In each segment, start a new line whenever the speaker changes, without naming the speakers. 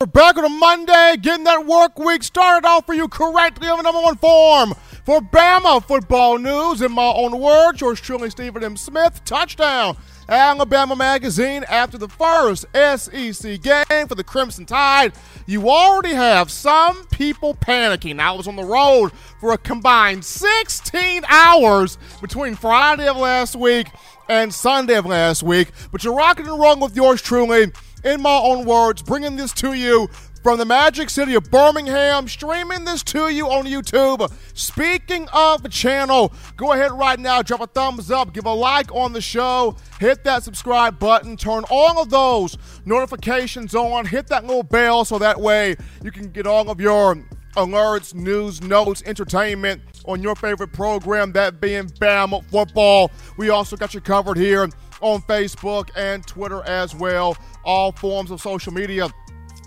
We're back on a Monday, getting that work week started off for you correctly on the number one form for Bama football news. In my own words, yours truly, Stephen M. Smith. Touchdown. Alabama Magazine after the first SEC game for the Crimson Tide. You already have some people panicking. I was on the road for a combined 16 hours between Friday of last week and Sunday of last week, but you're rocking and rolling with yours truly in my own words, bringing this to you from the magic city of Birmingham, streaming this to you on YouTube. Speaking of the channel, go ahead right now, drop a thumbs up, give a like on the show, hit that subscribe button, turn all of those notifications on, hit that little bell so that way you can get all of your alerts, news, notes, entertainment on your favorite program, that being Bama football. We also got you covered here on Facebook and Twitter as well. All forms of social media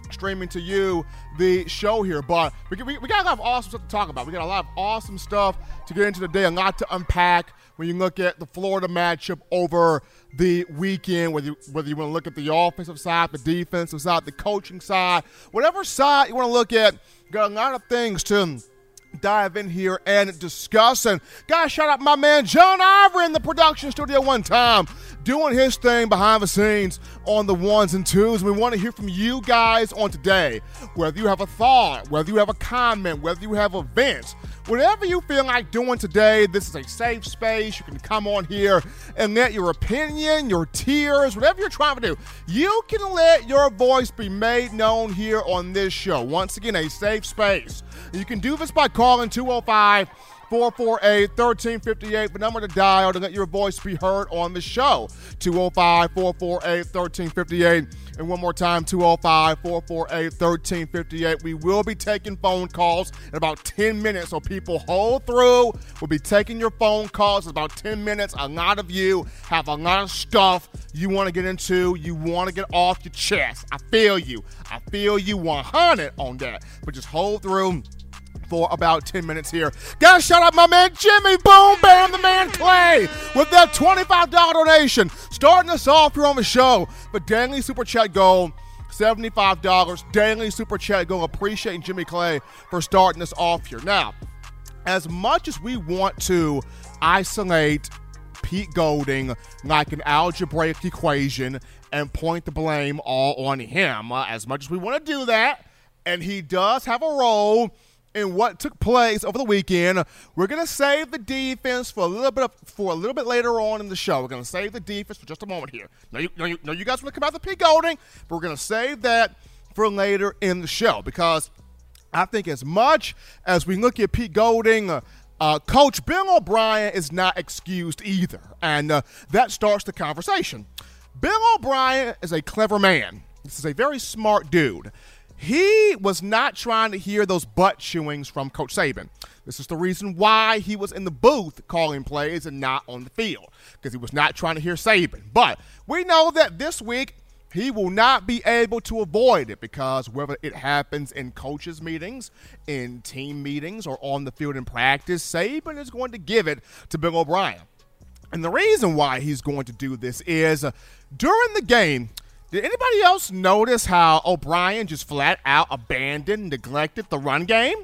streaming to you the show here. But we, we, we, got a lot of awesome stuff to talk about. We got a lot of awesome stuff to get into today, a lot to unpack when you look at the Florida matchup over the weekend, whether you, whether you want to look at the offensive side, the defensive side, the coaching side, whatever side you want to look at, got a lot of things to dive in here and discuss. And guys, shout out my man John Ivory in the production studio one time, doing his thing behind the scenes on the ones and twos. We want to hear from you guys on today. Whether you have a thought, whether you have a comment, whether you have events, whatever you feel like doing today, this is a safe space. You can come on here and let your opinion, your tears, whatever you're trying to do, you can let your voice be made known here on this show. Once again, a safe space. You can do this by calling 205- 448 1358, the number to dial to let your voice be heard on the show. 205 448 1358. And one more time, 205 448 1358. We will be taking phone calls in about 10 minutes, so people hold through. We'll be taking your phone calls in about 10 minutes. A lot of you have a lot of stuff you want to get into, you want to get off your chest. I feel you. I feel you 100 on that. But just hold through for about 10 minutes here. Gotta shout out my man Jimmy Boom Bam, the man Clay, with that $25 donation. Starting us off here on the show. But daily super chat goal. $75 daily super chat goal. Appreciating Jimmy Clay for starting us off here. Now, as much as we want to isolate Pete Golding like an algebraic equation and point the blame all on him, uh, as much as we want to do that, and he does have a role in what took place over the weekend. We're gonna save the defense for a little bit of, for a little bit later on in the show. We're gonna save the defense for just a moment here. Now you, know you, you guys want to come out the Pete Golding, but we're gonna save that for later in the show because I think as much as we look at Pete Golding. Uh, uh, Coach Bill O'Brien is not excused either, and uh, that starts the conversation. Bill O'Brien is a clever man. This is a very smart dude. He was not trying to hear those butt chewings from Coach Saban. This is the reason why he was in the booth calling plays and not on the field, because he was not trying to hear Saban. But we know that this week he will not be able to avoid it because whether it happens in coaches' meetings, in team meetings, or on the field in practice, Saban is going to give it to Bill O'Brien. And the reason why he's going to do this is uh, during the game, did anybody else notice how O'Brien just flat out abandoned, neglected the run game?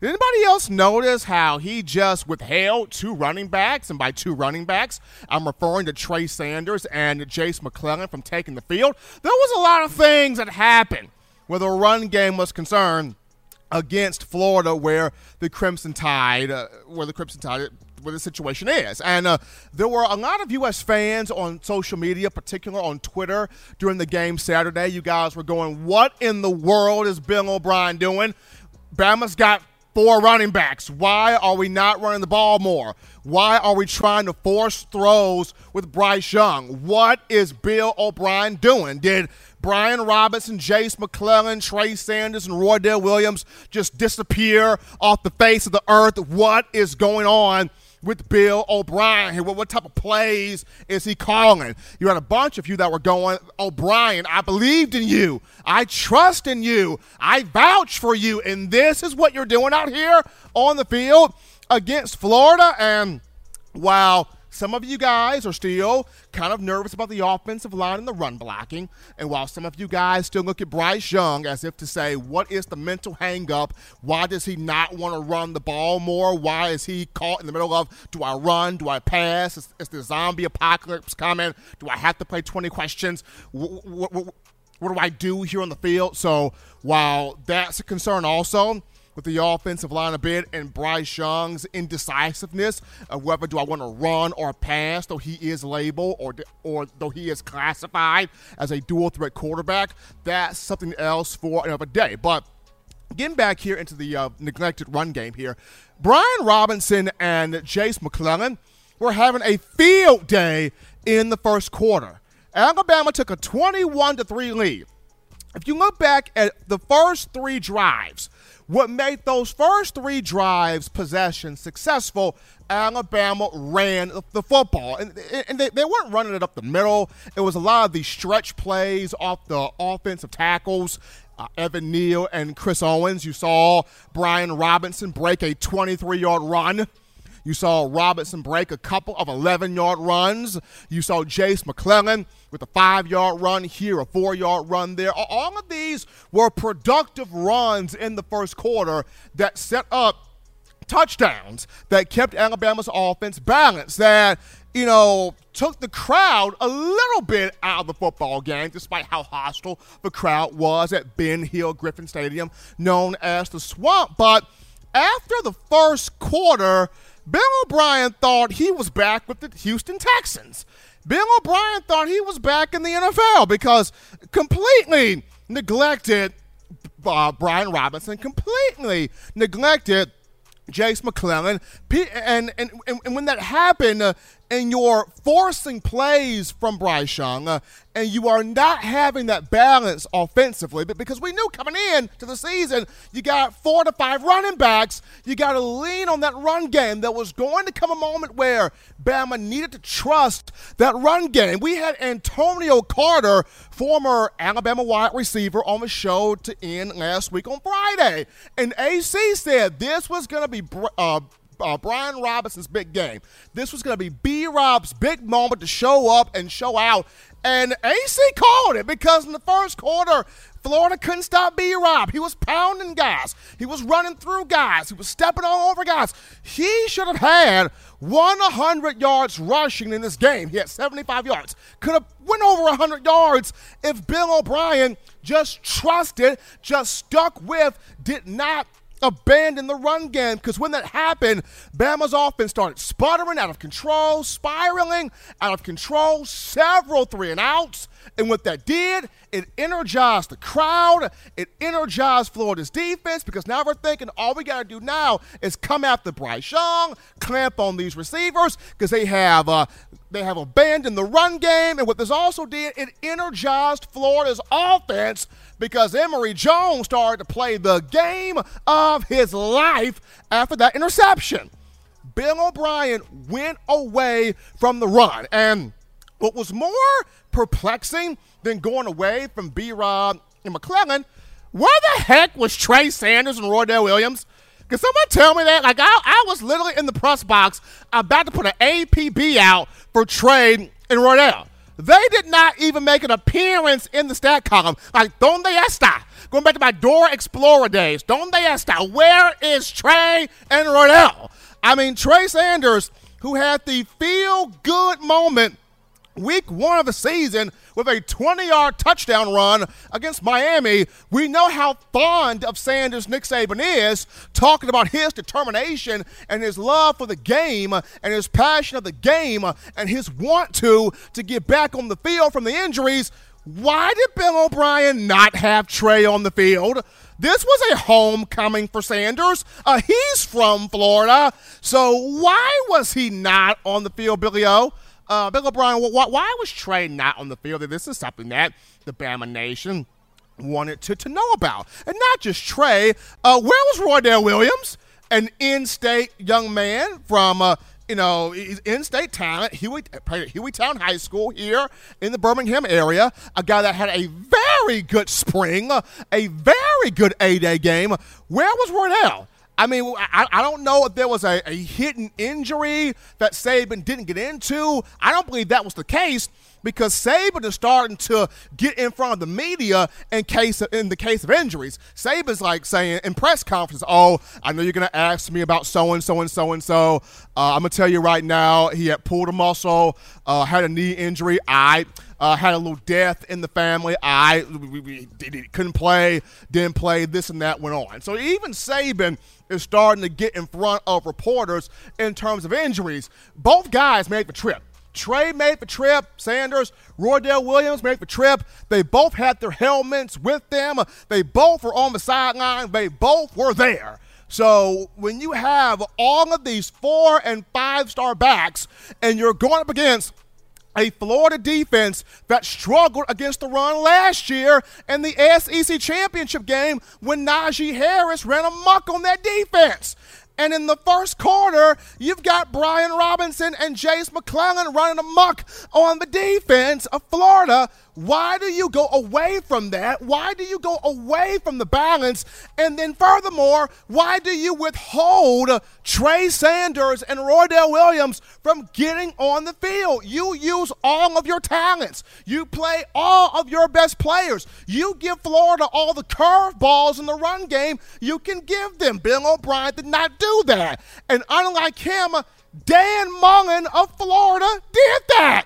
Did anybody else notice how he just withheld two running backs? And by two running backs, I'm referring to Trey Sanders and Jase McClellan from taking the field. There was a lot of things that happened where the run game was concerned against Florida, where the Crimson Tide, uh, where the Crimson Tide where the situation is. And uh, there were a lot of U.S. fans on social media, particularly on Twitter, during the game Saturday. You guys were going, "What in the world is Bill O'Brien doing?" Bama's got four running backs. Why are we not running the ball more? Why are we trying to force throws with Bryce Young? What is Bill O'Brien doing? Did Brian Robinson, Jase McClellan, Trey Sanders, and Roydell Williams just disappear off the face of the earth? What is going on with Bill O'Brien here. What, what type of plays is he calling? You had a bunch of you that were going, O'Brien, I believed in you. I trust in you. I vouch for you. And this is what you're doing out here on the field against Florida. And wow, some of you guys are still kind of nervous about the offensive line and the run blocking. And while some of you guys still look at Bryce Young as if to say, what is the mental hangup? Why does he not want to run the ball more? Why is he caught in the middle of, do I run? Do I pass? Is, is the zombie apocalypse coming? Do I have to play 20 questions? What, what, what do I do here on the field? So while that's a concern also, with the offensive line a bit and Bryce Young's indecisiveness of whether do I want to run or pass, though he is labeled or or though he is classified as a dual threat quarterback. That's something else for another day. But getting back here into the uh, neglected run game here, Brian Robinson and Jase McClellan were having a field day in the first quarter. Alabama took a 21 to 3 lead. If you look back at the first three drives, what made those first three drives possession successful, Alabama ran the football. And, and they, they weren't running it up the middle. It was a lot of these stretch plays off the offensive tackles. Uh, Evan Neal and Chris Owens. You saw Brian Robinson break a 23 yard run you saw Robinson break a couple of 11 yard runs. You saw Jase McClellan with a five yard run here, a four yard run there. All of these were productive runs in the first quarter that set up touchdowns that kept Alabama's offense balanced, that, you know, took the crowd a little bit out of the football game, despite how hostile the crowd was at Ben Hill Griffin Stadium, known as the Swamp. But after the first quarter, Bill O'Brien thought he was back with the Houston Texans. Bill O'Brien thought he was back in the NFL because completely neglected uh, Brian Robinson, completely neglected Jase McClellan. And, and, and, when that happened, uh, and you're forcing plays from Bryce Young, uh, and you are not having that balance offensively, but because we knew coming in to the season, you got four to five running backs, you got to lean on that run game. There was going to come a moment where Bama needed to trust that run game. We had Antonio Carter, former Alabama wide receiver, on the show to end last week on Friday, and AC said this was going to be. Uh, uh, Brian Robinson's big game. This was going to be B Rob's big moment to show up and show out. And AC called it because in the first quarter, Florida couldn't stop B Rob. He was pounding guys. He was running through guys. He was stepping all over guys. He should have had 100 yards rushing in this game. He had 75 yards. Could have went over 100 yards if Bill O'Brien just trusted, just stuck with, did not abandon the run game because when that happened, Bama's offense started sputtering, out of control, spiraling, out of control, several three and outs. And what that did, it energized the crowd. It energized Florida's defense because now we're thinking all we got to do now is come after Bryce Young, clamp on these receivers because they have uh, they have abandoned the run game. And what this also did, it energized Florida's offense because Emory Jones started to play the game of his life after that interception. Bill O'Brien went away from the run. And what was more perplexing than going away from B Rob and McClellan, where the heck was Trey Sanders and Roydell Williams? Can someone tell me that? Like, I, I was literally in the press box about to put an APB out for Trey and Roydell. They did not even make an appearance in the stat column. Like, don't donde está? Going back to my Dora Explorer days. Don't Donde está? Where is Trey and Roydell? I mean, Trey Sanders, who had the feel good moment week one of the season with a 20 yard touchdown run against Miami. We know how fond of Sanders Nick Saban is, talking about his determination and his love for the game and his passion of the game and his want to to get back on the field from the injuries. Why did Bill O'Brien not have Trey on the field? This was a homecoming for Sanders. Uh, he's from Florida. So why was he not on the field, Billy O? Uh, Bill O'Brien, why, why was Trey not on the field? This is something that the Bama Nation wanted to, to know about. And not just Trey. Uh, where was Roydell Williams? An in-state young man from, uh, you know, he's in-state talent, Huey, Hueytown High School here in the Birmingham area. A guy that had a very good spring, a very good A-Day game. Where was Roydell? I mean, I, I don't know if there was a, a hidden injury that Saban didn't get into. I don't believe that was the case because Saban is starting to get in front of the media in case of, in the case of injuries. Saban's like saying in press conferences, "Oh, I know you're going to ask me about so and so and so and so. I'm going to tell you right now, he had pulled a muscle, uh, had a knee injury. I." Uh, had a little death in the family. I we, we, we, couldn't play, didn't play. This and that went on. So even Saban is starting to get in front of reporters in terms of injuries. Both guys made the trip. Trey made the trip. Sanders, Roydell Williams made the trip. They both had their helmets with them. They both were on the sideline. They both were there. So when you have all of these four and five star backs and you're going up against a Florida defense that struggled against the run last year in the SEC championship game when Najee Harris ran amok on that defense. And in the first quarter, you've got Brian Robinson and Jase McClellan running amok on the defense of Florida. Why do you go away from that? Why do you go away from the balance? And then, furthermore, why do you withhold Trey Sanders and Roydell Williams from getting on the field? You use all of your talents, you play all of your best players. You give Florida all the curveballs in the run game you can give them. Bill O'Brien did not do that. And unlike him, Dan Mullen of Florida did that.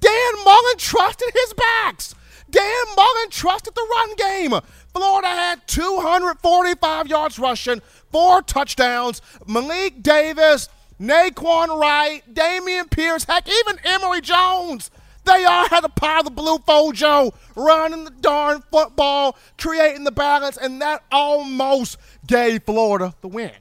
Dan Mullen trusted his backs. Dan Mullen trusted the run game. Florida had 245 yards rushing, four touchdowns. Malik Davis, Nay'Quan Wright, Dameon Pierce, heck, even Emory Jones. They all had a part of the blue fojo, running the darn football, creating the balance, and that almost gave Florida the win.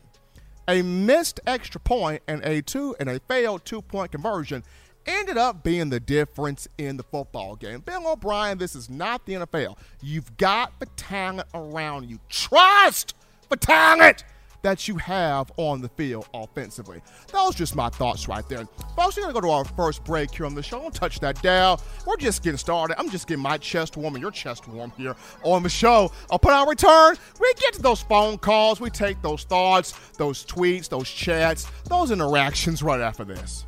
A missed extra point and a two and a failed two-point conversion ended up being the difference in the football game. Bill O'Brien, this is not the NFL. You've got the talent around you. Trust the talent that you have on the field offensively. Those just my thoughts right there. Folks, we're going to go to our first break here on the show. Don't touch that dial. We're just getting started. I'm just getting my chest warm and your chest warm here on the show. Upon our return, we get to those phone calls. We take those thoughts, those tweets, those chats, those interactions right after this.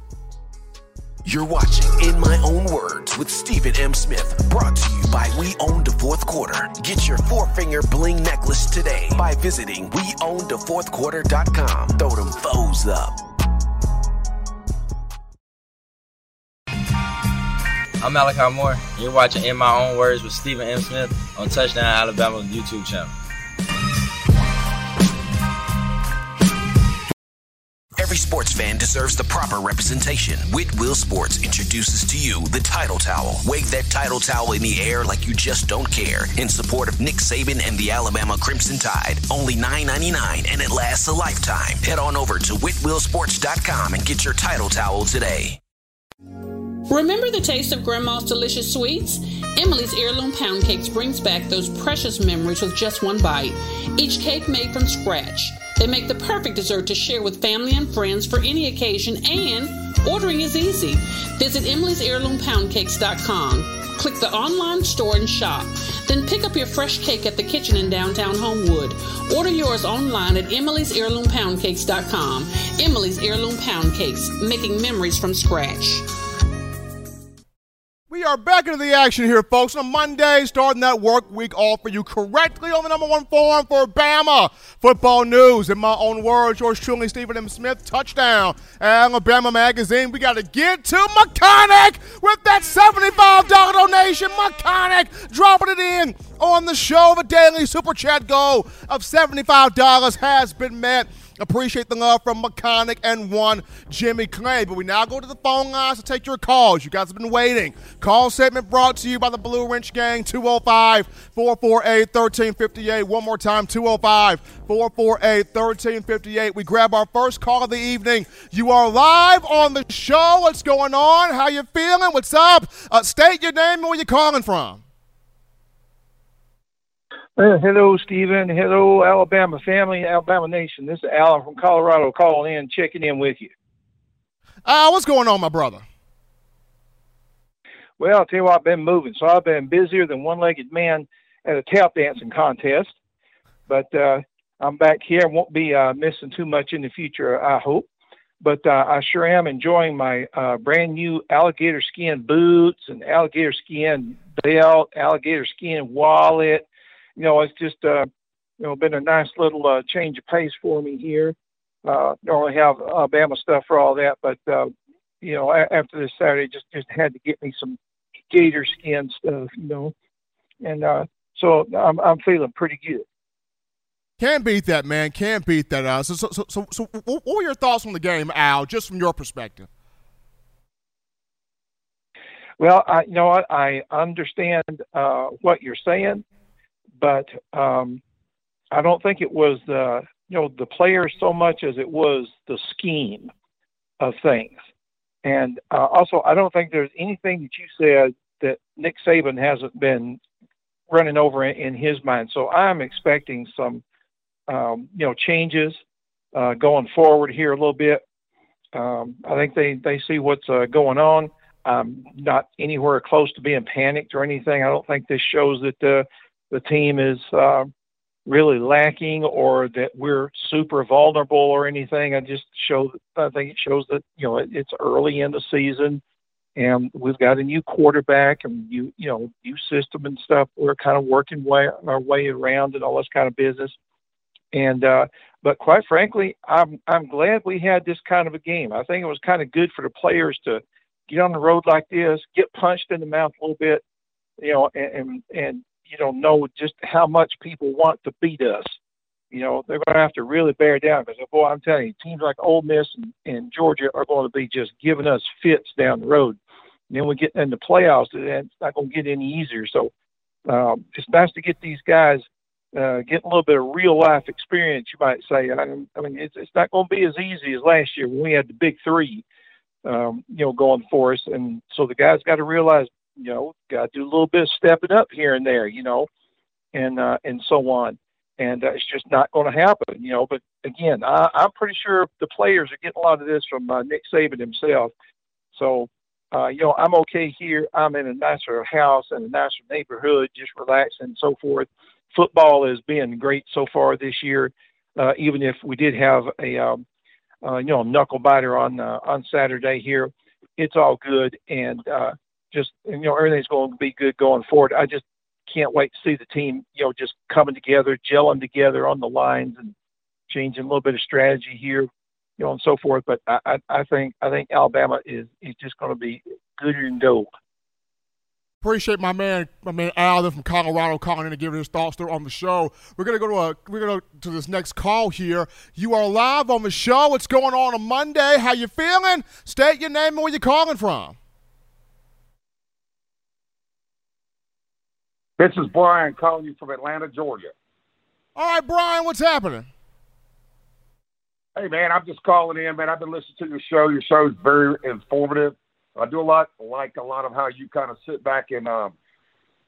You're watching In My Own Words with Stephen M. Smith, brought to you by We Own the Fourth Quarter. Get your four finger bling necklace today by visiting WeOwnTheFourthQuarter.com. Throw them foes up.
I'm Malachi Moore. You're watching In My Own Words with Stephen M. Smith on Touchdown Alabama YouTube channel.
Every sports fan deserves the proper representation. Whitwell Sports introduces to you the title towel. Wave that title towel in the air like you just don't care in support of Nick Saban and the Alabama Crimson Tide. Only $9.99 and it lasts a lifetime. Head on over to whitwellsports.com and get your title towel today.
Remember the taste of Grandma's delicious sweets? Emily's Heirloom Pound Cakes brings back those precious memories with just one bite. Each cake made from scratch. They make the perfect dessert to share with family and friends for any occasion, and ordering is easy. Visit Emily's Heirloom Poundcakes.com. Click the online store and shop. Then pick up your fresh cake at the kitchen in downtown Homewood. Order yours online at Emily's Heirloom Poundcakes.com. Emily's Heirloom Poundcakes, making memories from scratch.
We are back into the action here, folks, on Monday, starting that work week off for you correctly on the number one forum for Bama football news. In my own words, yours truly, Stephen M. Smith, touchdown, Alabama Magazine. We got to get to Mechanic with that $75 donation. Mechanic dropping it in on the show. The daily super chat goal of $75 has been met. Appreciate the love from Mechanic and one Jimmy Clay. But we now go to the phone lines to take your calls. You guys have been waiting. Call segment brought to you by the Blue Wrench Gang, 205 448 1358. One more time, 205 448 1358. We grab our first call of the evening. You are live on the show. What's going on? How you feeling? What's up? Uh, state your name and where you're calling from.
Uh, hello, Stephen. Hello, Alabama family, Alabama nation. This is Alan from Colorado calling in, checking in with you.
Uh, what's going on, my brother?
Well, I'll tell you what, I've been moving. So I've been busier than one legged man at a tap dancing contest. But uh, I'm back here. I won't be uh, missing too much in the future, I hope. But uh, I sure am enjoying my uh, brand new alligator skin boots and alligator skin belt, alligator skin wallet. You know, it's just uh, you know been a nice little uh, change of pace for me here. Uh, normally have Alabama stuff for all that, but uh, you know after this Saturday, just just had to get me some gator skin stuff. You know, and uh, so I'm I'm feeling pretty good.
Can't beat that, man. Can't beat that. Uh, so, so, so, so, so, what were your thoughts on the game, Al, just from your perspective?
Well, I, you know what? I understand uh, what you're saying, but um, I don't think it was the you know the players so much as it was the scheme of things. And uh, also, I don't think there's anything that you said that Nick Saban hasn't been running over in, in his mind. So I'm expecting some um, you know changes uh, going forward here a little bit. Um, I think they they see what's uh, going on. I'm not anywhere close to being panicked or anything. I don't think this shows that the team is uh, really lacking or that we're super vulnerable or anything. I just show I think it shows that you know it, it's early in the season and we've got a new quarterback and you you know new system and stuff. We're kind of working way our way around and all this kind of business. And uh, but quite frankly, I'm I'm glad we had this kind of a game. I think it was kind of good for the players to get on the road like this, get punched in the mouth a little bit, you know, and and, and you don't know just how much people want to beat us. You know, they're going to have to really bear down because, boy, I'm telling you, teams like Ole Miss and, and Georgia are going to be just giving us fits down the road. And then we get in the playoffs, and it's not going to get any easier. So um, it's nice to get these guys uh, getting a little bit of real life experience, you might say. I, I mean, it's, it's not going to be as easy as last year when we had the big three, um, you know, going for us. And so the guys got to realize, you know, got to do a little bit of stepping up here and there, you know, and uh, and so on. And uh, it's just not going to happen, you know. But again, I, I'm pretty sure the players are getting a lot of this from uh, Nick Saban himself. So, uh, you know, I'm okay here. I'm in a nicer house and a nicer neighborhood, just relaxing and so forth football has been great so far this year. Uh, even if we did have a um, uh, you know knuckle biter on uh, on Saturday here, it's all good and uh, just you know everything's going to be good going forward. I just can't wait to see the team you know just coming together, gelling together on the lines and changing a little bit of strategy here, you know, and so forth. But I, I, I think I think Alabama is is just going to be good and gold.
Appreciate my man, my man Al from Colorado calling in and giving his thoughts there on the show. We're gonna go to a we're gonna to this next call here. You are live on the show. What's going on on Monday? How you feeling? State your name and where you're calling from.
This is Brian calling you from Atlanta, Georgia.
All right, Brian, what's happening?
Hey man, I'm just calling in, man. I've been listening to your show. Your show's very informative. I do a lot like a lot of how you kind of sit back and uh,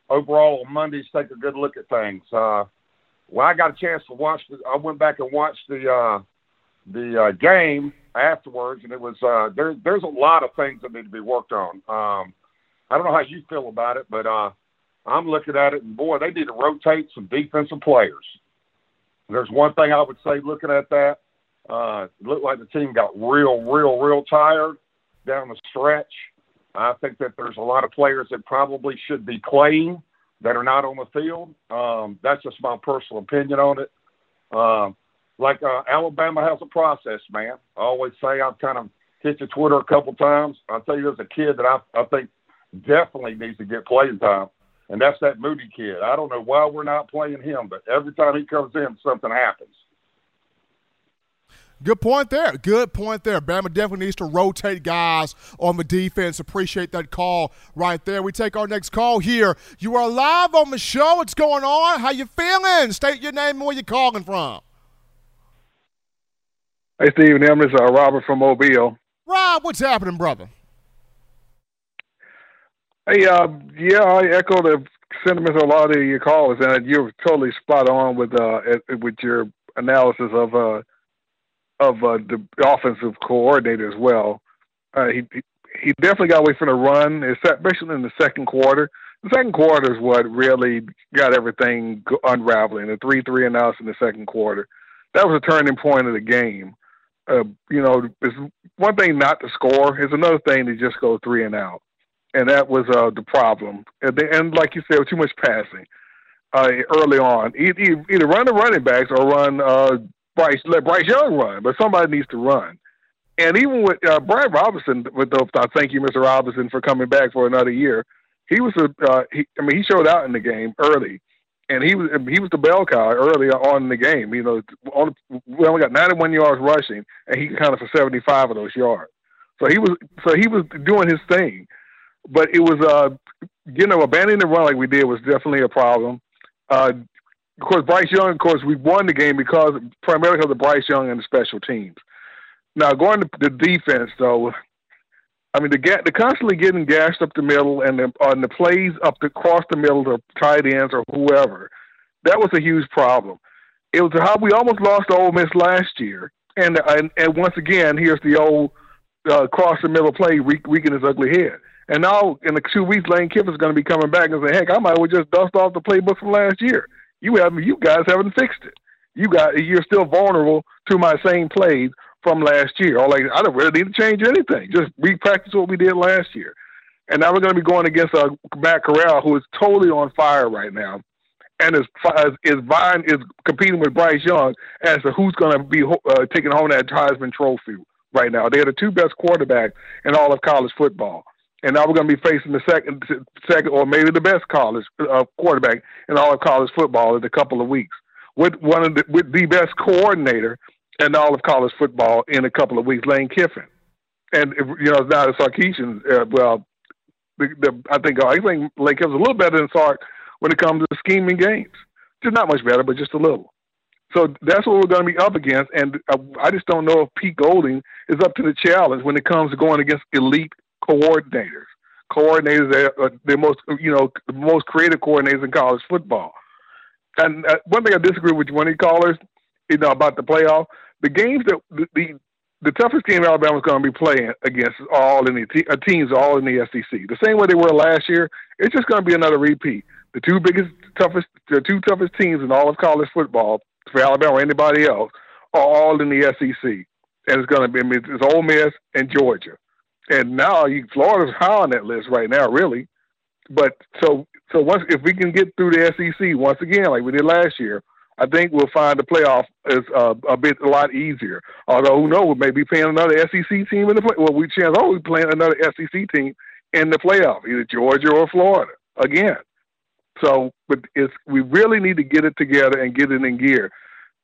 overall on Mondays take a good look at things. Uh, well, I got a chance to watch. The, I went back and watched the uh, the uh, game afterwards, and it was uh, there. There's a lot of things that need to be worked on. Um, I don't know how you feel about it, but uh, I'm looking at it, and boy, they need to rotate some defensive players. There's one thing I would say looking at that. Uh, it looked like the team got real, real, real tired down the stretch. I think that there's a lot of players that probably should be playing that are not on the field. Um, that's just my personal opinion on it. Um, like uh, Alabama has a process, man. I always say I've kind of hit the Twitter a couple times. I'll tell you, there's a kid that I, I think definitely needs to get playing time, and that's that Moody kid. I don't know why we're not playing him, but every time he comes in, something happens.
Good point there. Good point there. Bama definitely needs to rotate guys on the defense. Appreciate that call right there. We take our next call here. You are live on the show. What's going on? How you feeling? State your name and where you calling from.
Hey, Stephen M. This is uh, Robert from Mobile.
Rob, what's happening, brother?
Hey, uh, yeah, I echo the sentiments of a lot of your callers, and you're totally spot on with uh, with your analysis of uh, of uh, the offensive coordinator as well. Uh, he he definitely got away from the run, especially in the second quarter. The second quarter is what really got everything unraveling. The three three announced in the second quarter, that was a turning point of the game. Uh, you know, it's one thing not to score; it's another thing to just go three and out, and that was uh, the problem. And, the, and like you said, too much passing uh, early on. Either, either run the running backs or run uh, Bryce. Let Bryce Young run, but somebody needs to run. And even with uh, Brian Robinson, with the uh, thank you, Mr. Robinson, for coming back for another year. He was a, uh, he, I mean, he showed out in the game early, and he was he was the bell cow early on in the game. You know, on, we only got 91 yards rushing, and he counted for 75 of those yards. So he was so he was doing his thing, but it was uh, you know, abandoning the run like we did was definitely a problem. Uh, of course, Bryce Young. Of course, we won the game because primarily because of Bryce Young and the special teams. Now going to the defense, though, I mean the ga- the constantly getting gashed up the middle and the on the plays up the across the middle to tight ends or whoever, that was a huge problem. It was how we almost lost to Ole Miss last year, and and, and once again, here's the old uh, cross the middle play wreaking his ugly head. And now in the two weeks, Lane Kiffin's going to be coming back and say, "Heck, I might well just dust off the playbook from last year. You haven't, you guys haven't fixed it. You got, you're still vulnerable to my same plays from last year. Or like, I don't really need to change anything. Just repractice what we did last year. And now we're going to be going against uh, Matt Corral, who is totally on fire right now, and is is Vine is competing with Bryce Young as to who's going to be uh, taking home that Heisman Trophy right now. They're the two best quarterbacks in all of college football and now we're going to be facing the second, second, or maybe the best college uh, quarterback in all of college football in a couple of weeks, with one of the, with the best coordinator in all of college football in a couple of weeks, Lane Kiffin, and you know it's not a Sarkisian. Uh, well, the, the, I think I think Lane Kiffin's a little better than Sark when it comes to scheming games. Just not much better, but just a little. So that's what we're going to be up against, and uh, I just don't know if Pete Golding is up to the challenge when it comes to going against elite coordinators. Coordinators that are the most, you know, the most creative coordinators in college football. And uh, one thing I disagree with one of the callers, you know, about the playoff. The games that the the, the toughest game Alabama's going to be playing against all in the te- uh, teams all in the SEC. The same way they were last year. It's just going to be another repeat. The two biggest, toughest, the two toughest teams in all of college football for Alabama or anybody else are all in the SEC, and it's going to be it's Ole Miss and Georgia and now you, Florida's high on that list right now, really. But so so once if we can get through the SEC once again, like we did last year, I think we'll find the playoff is uh, a bit a lot easier. Although who knows, we may be playing another SEC team in the play. Well, we chance oh we playing another SEC team in the playoff, either Georgia or Florida again. So, but it's we really need to get it together and get it in gear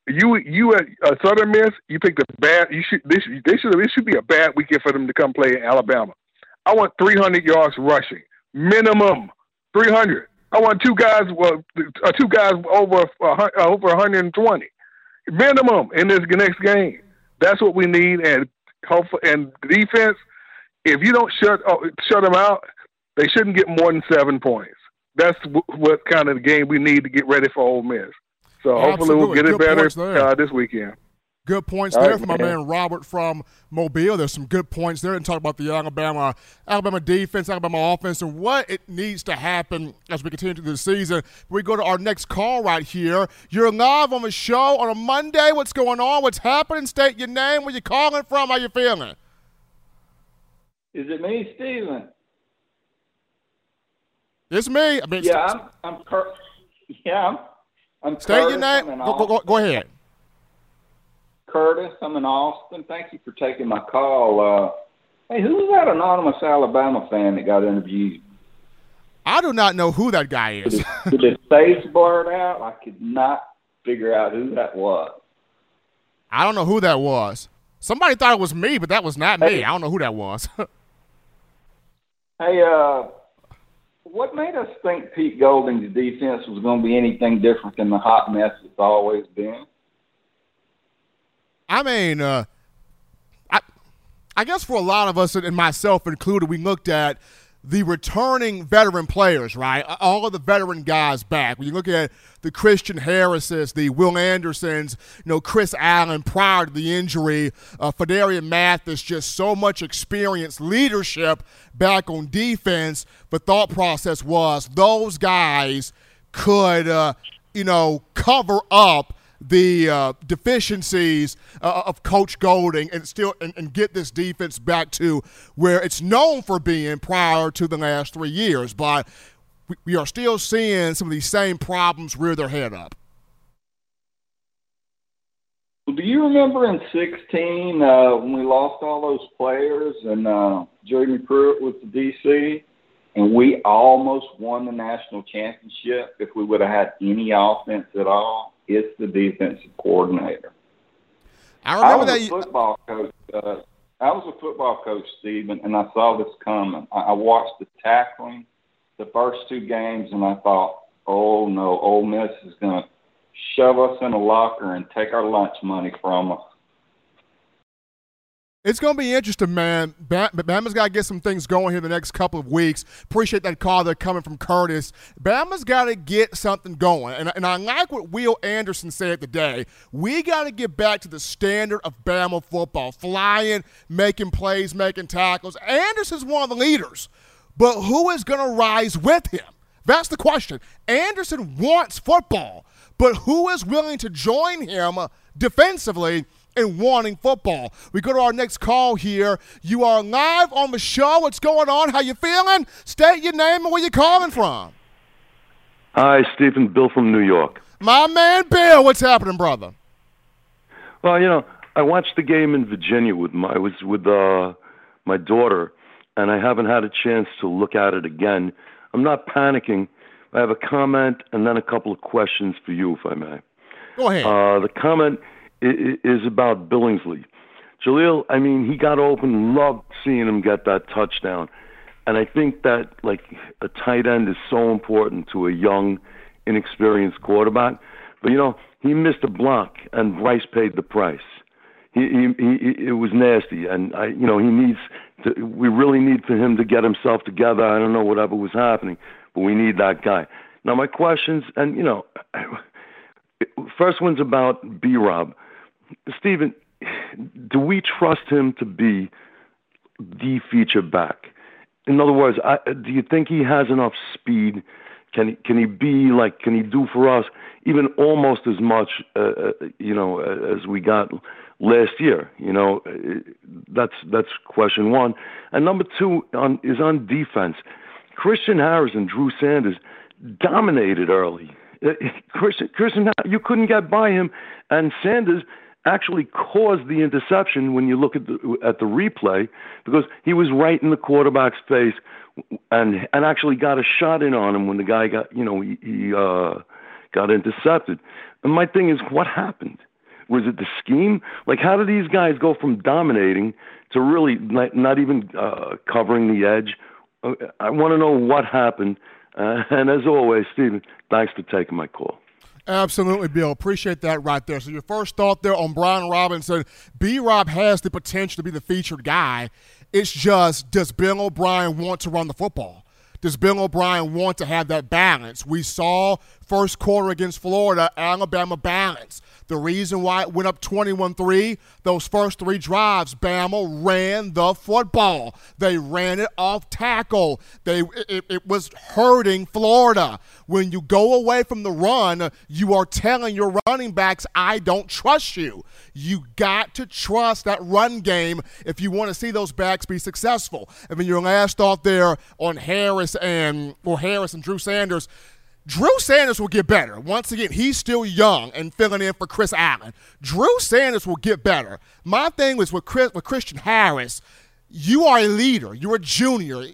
you you at uh, Southern Miss, you picked a bad. You should this they should this should be a bad weekend for them to come play in Alabama. I want 300 yards rushing minimum, 300. I want two guys, well, uh, two guys over uh, over 120 minimum in this next game. That's what we need, and hope and defense. If you don't shut uh, shut them out, they shouldn't get more than seven points. That's w- what kind of game we need to get ready for Ole Miss. So Absolutely. hopefully we'll get it better uh, this weekend.
Good points All there right, from man. my man Robert from Mobile. There's some good points there and talk about the Alabama Alabama defense, Alabama offense, and what it needs to happen as we continue through the season. We go to our next call right here. You're live on the show on a Monday. What's going on? What's happening? State your name. Where you calling from? How you feeling?
Is it me, Steven?
It's me. I
mean, yeah, I'm. I'm per- yeah, I'm I'm
State Curtis. your name. Go, go, go, ahead.
Curtis, I'm in Austin. Thank you for taking my call. Uh, hey, who was that anonymous Alabama fan that got interviewed?
I do not know who that guy is.
Did, did his face blurred out? I could not figure out who that was.
I don't know who that was. Somebody thought it was me, but that was not hey. me. I don't know who that was.
hey, uh, what made us think Pete Golding's defense was going to be anything different than the hot mess it's always been?
I mean, uh, I, I guess for a lot of us, and myself included, we looked at the returning veteran players, right? All of the veteran guys back. When you look at the Christian Harrises, the Will Andersons, you know, Chris Allen prior to the injury, uh, Phidarian Mathis, just so much experience, leadership back on defense. The thought process was those guys could, uh, you know, cover up the uh, deficiencies uh, of Coach Golding and still and, and, get this defense back to where it's known for being prior to the last three years. But we, are still seeing some of these same problems rear their head up.
Do you remember in 16 uh, when we lost all those players and uh, Jeremy Pruitt was the DC? and we almost won the national championship if we would have had any offense at all. It's the defensive coordinator.
I remember
I was
that
a football coach. Uh, I was a football coach, Stephen, and I saw this coming. I, I watched the tackling the first two games, and I thought, oh no, Ole Miss is going to shove us in a locker and take our lunch money from us.
It's going to be interesting, man. Bama's got to get some things going here the next couple of weeks. Appreciate that call there coming from Curtis. Bama's got to get something going. And, and I like what Will Anderson said today. We got to get back to the standard of Bama football flying, making plays, making tackles. Anderson's one of the leaders. But who is going to rise with him? That's the question. Anderson wants football, but who is willing to join him defensively? And wanting football. We go to our next call here. You are live on the show. What's going on? How you feeling? State your name and where you're calling from.
Hi, Stephen. Bill from New York.
My man Bill, what's happening, brother?
Well, you know, I watched the game in Virginia with my I was with uh, my daughter, and I haven't had a chance to look at it again. I'm not panicking. I have a comment and then a couple of questions for you, if I may.
Go ahead.
Uh, the comment is about Billingsley. Jahleel, I mean, he got open, loved seeing him get that touchdown. And I think that like a tight end is so important to a young, inexperienced quarterback. But you know, he missed a block, and Bryce paid the price. He, he, he it was nasty, and I, you know, he needs to. We really need for him to get himself together. I don't know whatever was happening, but we need that guy. Now, my questions, and you know, first one's about B. Rob. Stephen, do we trust him to be the feature back? In other words, I, do you think he has enough speed? Can he, can he be like? Can he do for us even almost as much, uh, uh you know, as we got last year? You know, that's that's question one. And number two on, is on defense. Christian Harris and Drew Sanders dominated early. Uh, Christian, Christian, you couldn't get by him, and Sanders actually caused the interception when you look at the at the replay because he was right in the quarterback's face and and actually got a shot in on him when the guy got you know he, he uh got intercepted. And my thing is what happened? Was it the scheme? Like how did these guys go from dominating to really not, not even uh, covering the edge? Uh, I want to know what happened. Uh, and as always, Stephen, thanks for taking my call.
Absolutely, Bill. Appreciate that right there. So your first thought there on Brian Robinson, B. Rob has the potential to be the featured guy. It's just does Bill O'Brien want to run the football? Does Bill O'Brien want to have that balance? We saw first quarter against Florida, Alabama balance. The reason why it went up 21 3, those first three drives, Bama ran the football. They ran it off tackle. They it, it, was hurting Florida. When you go away from the run, you are telling your running backs, I don't trust you. You got to trust that run game if you want to see those backs be successful. And then your last thought there on Harris and or Harris and Drew Sanders Drew Sanders will get better. Once again, he's still young and filling in for Chris Allen. Drew Sanders will get better. My thing was with Chris, with Christian Harris, you are a leader. You're a junior.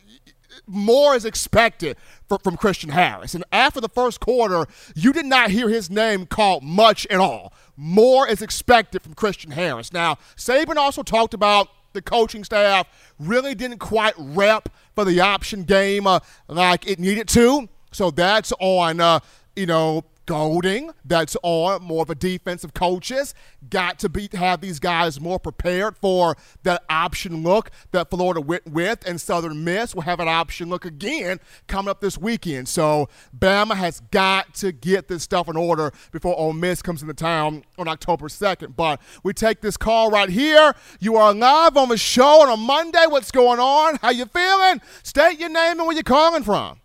More is expected for, from Christian Harris. And after the first quarter, you did not hear his name called much at all. More is expected from Christian Harris. Now, Saban also talked about the coaching staff really didn't quite rep for the option game uh, like it needed to. So that's on, uh, you know, Golding that's on more of a defensive coaches got to be have these guys more prepared for that option look that Florida went with and Southern Miss will have an option look again coming up this weekend. So Bama has got to get this stuff in order before Ole Miss comes into town on October 2nd. But we take this call right here. You are live on the show on a Monday. What's going on? How you feeling? State your name and where you're calling from.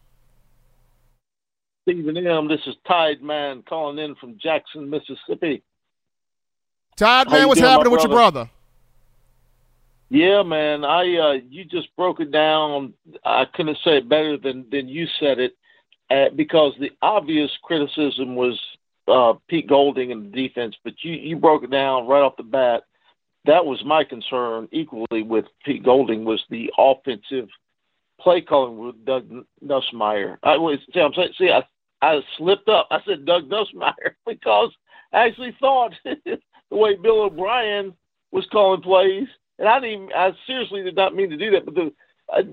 Stephen M. This is Tide Man calling in from Jackson, Mississippi.
Tide Man, what's happening with your brother?
Yeah, man. I uh, you just broke it down. I couldn't say it better than than you said it, uh, because the obvious criticism was uh, Pete Golding and the defense, but you you broke it down right off the bat. That was my concern equally with Pete Golding was the offensive play calling with Doug Nussmeier. I was see, I'm saying, see, I I slipped up. I said Doug Nussmeier because I actually thought the way Bill O'Brien was calling plays, and I didn't. I seriously did not mean to do that, but the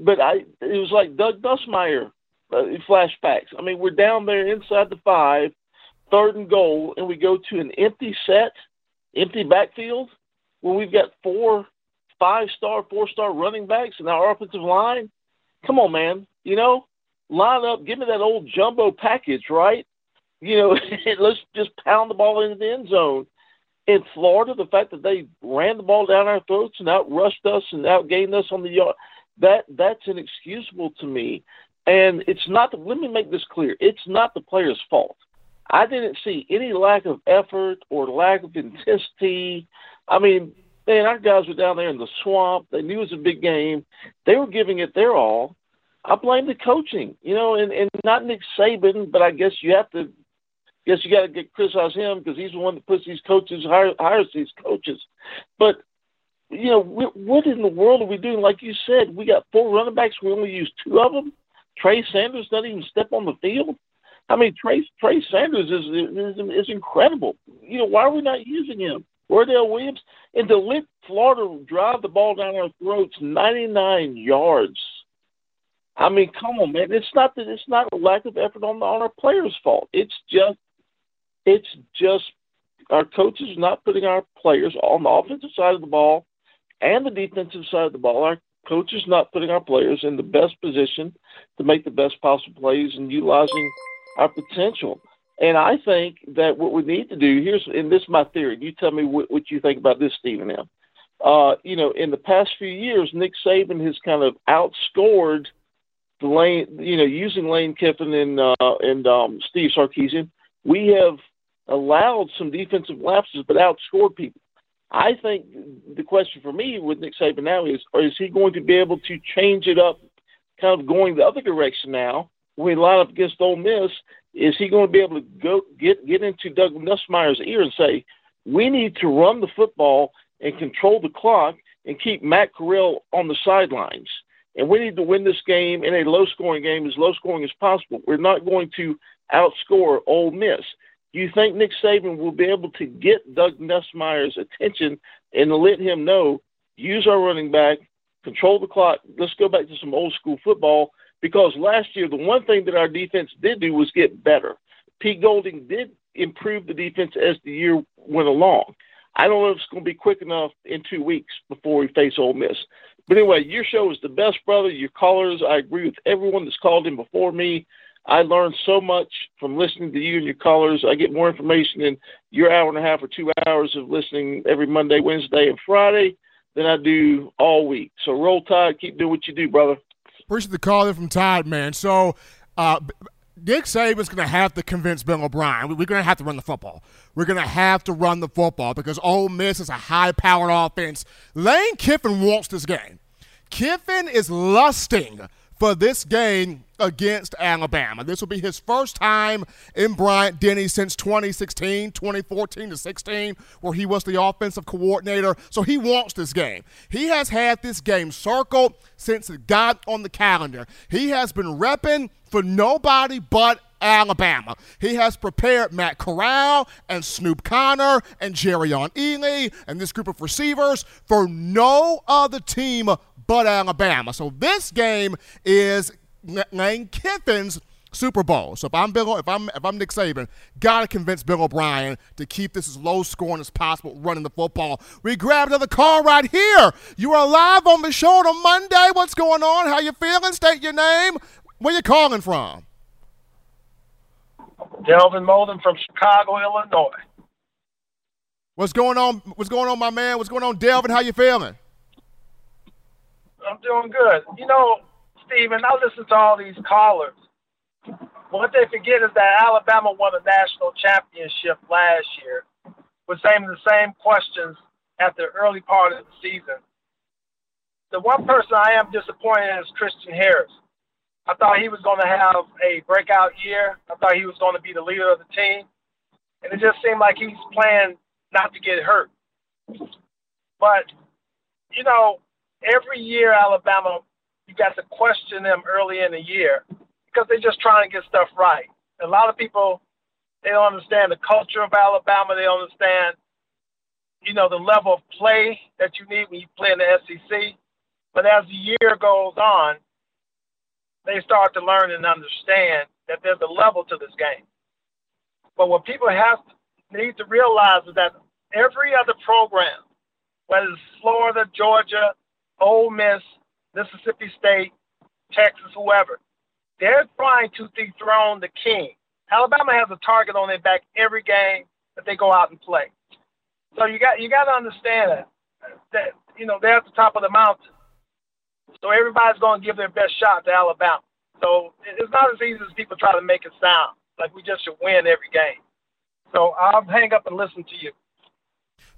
but I it was like Doug Nussmeier uh, flashbacks. I mean, we're down there inside the five, third and goal, and we go to an empty set, empty backfield, where we've got four five star, four star running backs in our offensive line. Come on, man. You know, line up, give me that old jumbo package, right? You know, let's just pound the ball into the end zone. In Florida, the fact that they ran the ball down our throats and outrushed us and outgained us on the yard, that that's inexcusable to me. And it's not. The, let me make this clear: it's not the player's fault. I didn't see any lack of effort or lack of intensity. I mean, man, our guys were down there in the swamp. They knew it was a big game. They were giving it their all. I blame the coaching, you know, and, and not Nick Saban, but I guess you have to, guess you got to get criticize him because he's the one that puts these coaches, hire, hires these coaches. But, you know, we, what in the world are we doing? Like you said, we got four running backs. We only use two of them. Trey Sanders doesn't even step on the field. I mean, Trey Trey Sanders is, is is incredible. You know, why are we not using him? Roydell Williams and to let Florida drive the ball down our throats 99 yards I mean, come on, man. It's not that it's not a lack of effort on on our players' fault. It's just it's just our coaches not putting our players on the offensive side of the ball and the defensive side of the ball. Our coaches not putting our players in the best position to make the best possible plays and utilizing our potential. And I think that what we need to do here's and this is my theory. You tell me what, what you think about this, Stephen M. Uh, you know, in the past few years, Nick Saban has kind of outscored Lane, you know, using Lane Kiffin and uh, and um, Steve Sarkisian, we have allowed some defensive lapses, but outscored people. I think the question for me with Nick Saban now is: is he going to be able to change it up, kind of going the other direction now? When we line up against Ole Miss, is he going to be able to go get get into Doug Nussmeier's ear and say, "We need to run the football and control the clock and keep Matt Corral on the sidelines"? And we need to win this game in a low scoring game, as low scoring as possible. We're not going to outscore Ole Miss. Do you think Nick Saban will be able to get Doug Nussmeier's attention and let him know, use our running back, control the clock? Let's go back to some old school football because last year, the one thing that our defense did do was get better. Pete Golding did improve the defense as the year went along. I don't know if it's going to be quick enough in two weeks before we face Ole Miss. But anyway, your show is the best, brother. Your callers, I agree with everyone that's called in before me. I learned so much from listening to you and your callers. I get more information in your hour and a half or two hours of listening every Monday, Wednesday, and Friday than I do all week. So roll tide, keep doing what you do, brother.
Appreciate the call in from Todd, man. So uh, Nick Saban's going to have to convince Bill O'Brien. We're going to have to run the football. We're going to have to run the football because Ole Miss is a high-powered offense. Lane Kiffin wants this game. Kiffin is lusting for this game against Alabama. This will be his first time in Bryant Denny since 2016, 2014 to 16, where he was the offensive coordinator. So he wants this game. He has had this game circled since it got on the calendar. He has been repping for nobody but Alabama. He has prepared Matt Corral and Snoop Conner and Jerrion Ealy and this group of receivers for no other team but Alabama. So this game is Lane Kiffin's Super Bowl. So if I'm Bill, if I'm if I'm Nick Saban, gotta convince Bill O'Brien to keep this as low scoring as possible, running the football. We grab another call right here. You are live on the show on Monday. What's going on? How you feeling? State your name. Where you calling from?
Delvin Molden from Chicago, Illinois.
What's going on? What's going on, my man? What's going on, Delvin? How you feeling?
I'm doing good. You know, Steven, I listen to all these callers. What they forget is that Alabama won a national championship last year with same the same questions at the early part of the season. The one person I am disappointed in is Christian Harris. I thought he was going to have a breakout year. I thought he was going to be the leader of the team. And it just seemed like he's playing not to get hurt. But, you know, every year Alabama, you got to question them early in the year because they're just trying to get stuff right. A lot of people, they don't understand the culture of Alabama. They don't understand, you know, the level of play that you need when you play in the SEC. But as the year goes on, they start to learn and understand that there's a level to this game. But what people have need to realize is that every other program, whether it's Florida, Georgia, Ole Miss, Mississippi State, Texas, whoever, they're trying to dethrone the king. Alabama has a target on their back every game that they go out and play. So you got you got to understand that that you know they're at the top of the mountain. So everybody's going to give their best shot to Alabama. So it's not as easy as people try to make it sound. Like we just should win every game. So I'll hang up and listen to you.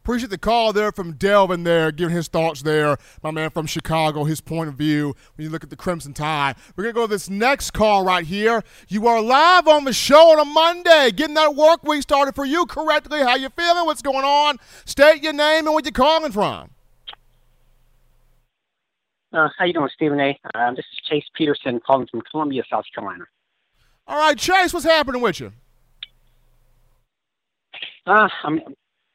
Appreciate the call there from Delvin there, giving his thoughts there. My man from Chicago, his point of view when you look at the Crimson Tide. We're going to go to this next call right here. You are live on the show on a Monday, getting that work week started for you correctly. How you feeling? What's going on? State your name and where you're calling from.
Uh, how you doing, Stephen A? Uh, this is Chase Peterson calling from Columbia, South Carolina.
All right, Chase, what's happening with you?
Uh, I'm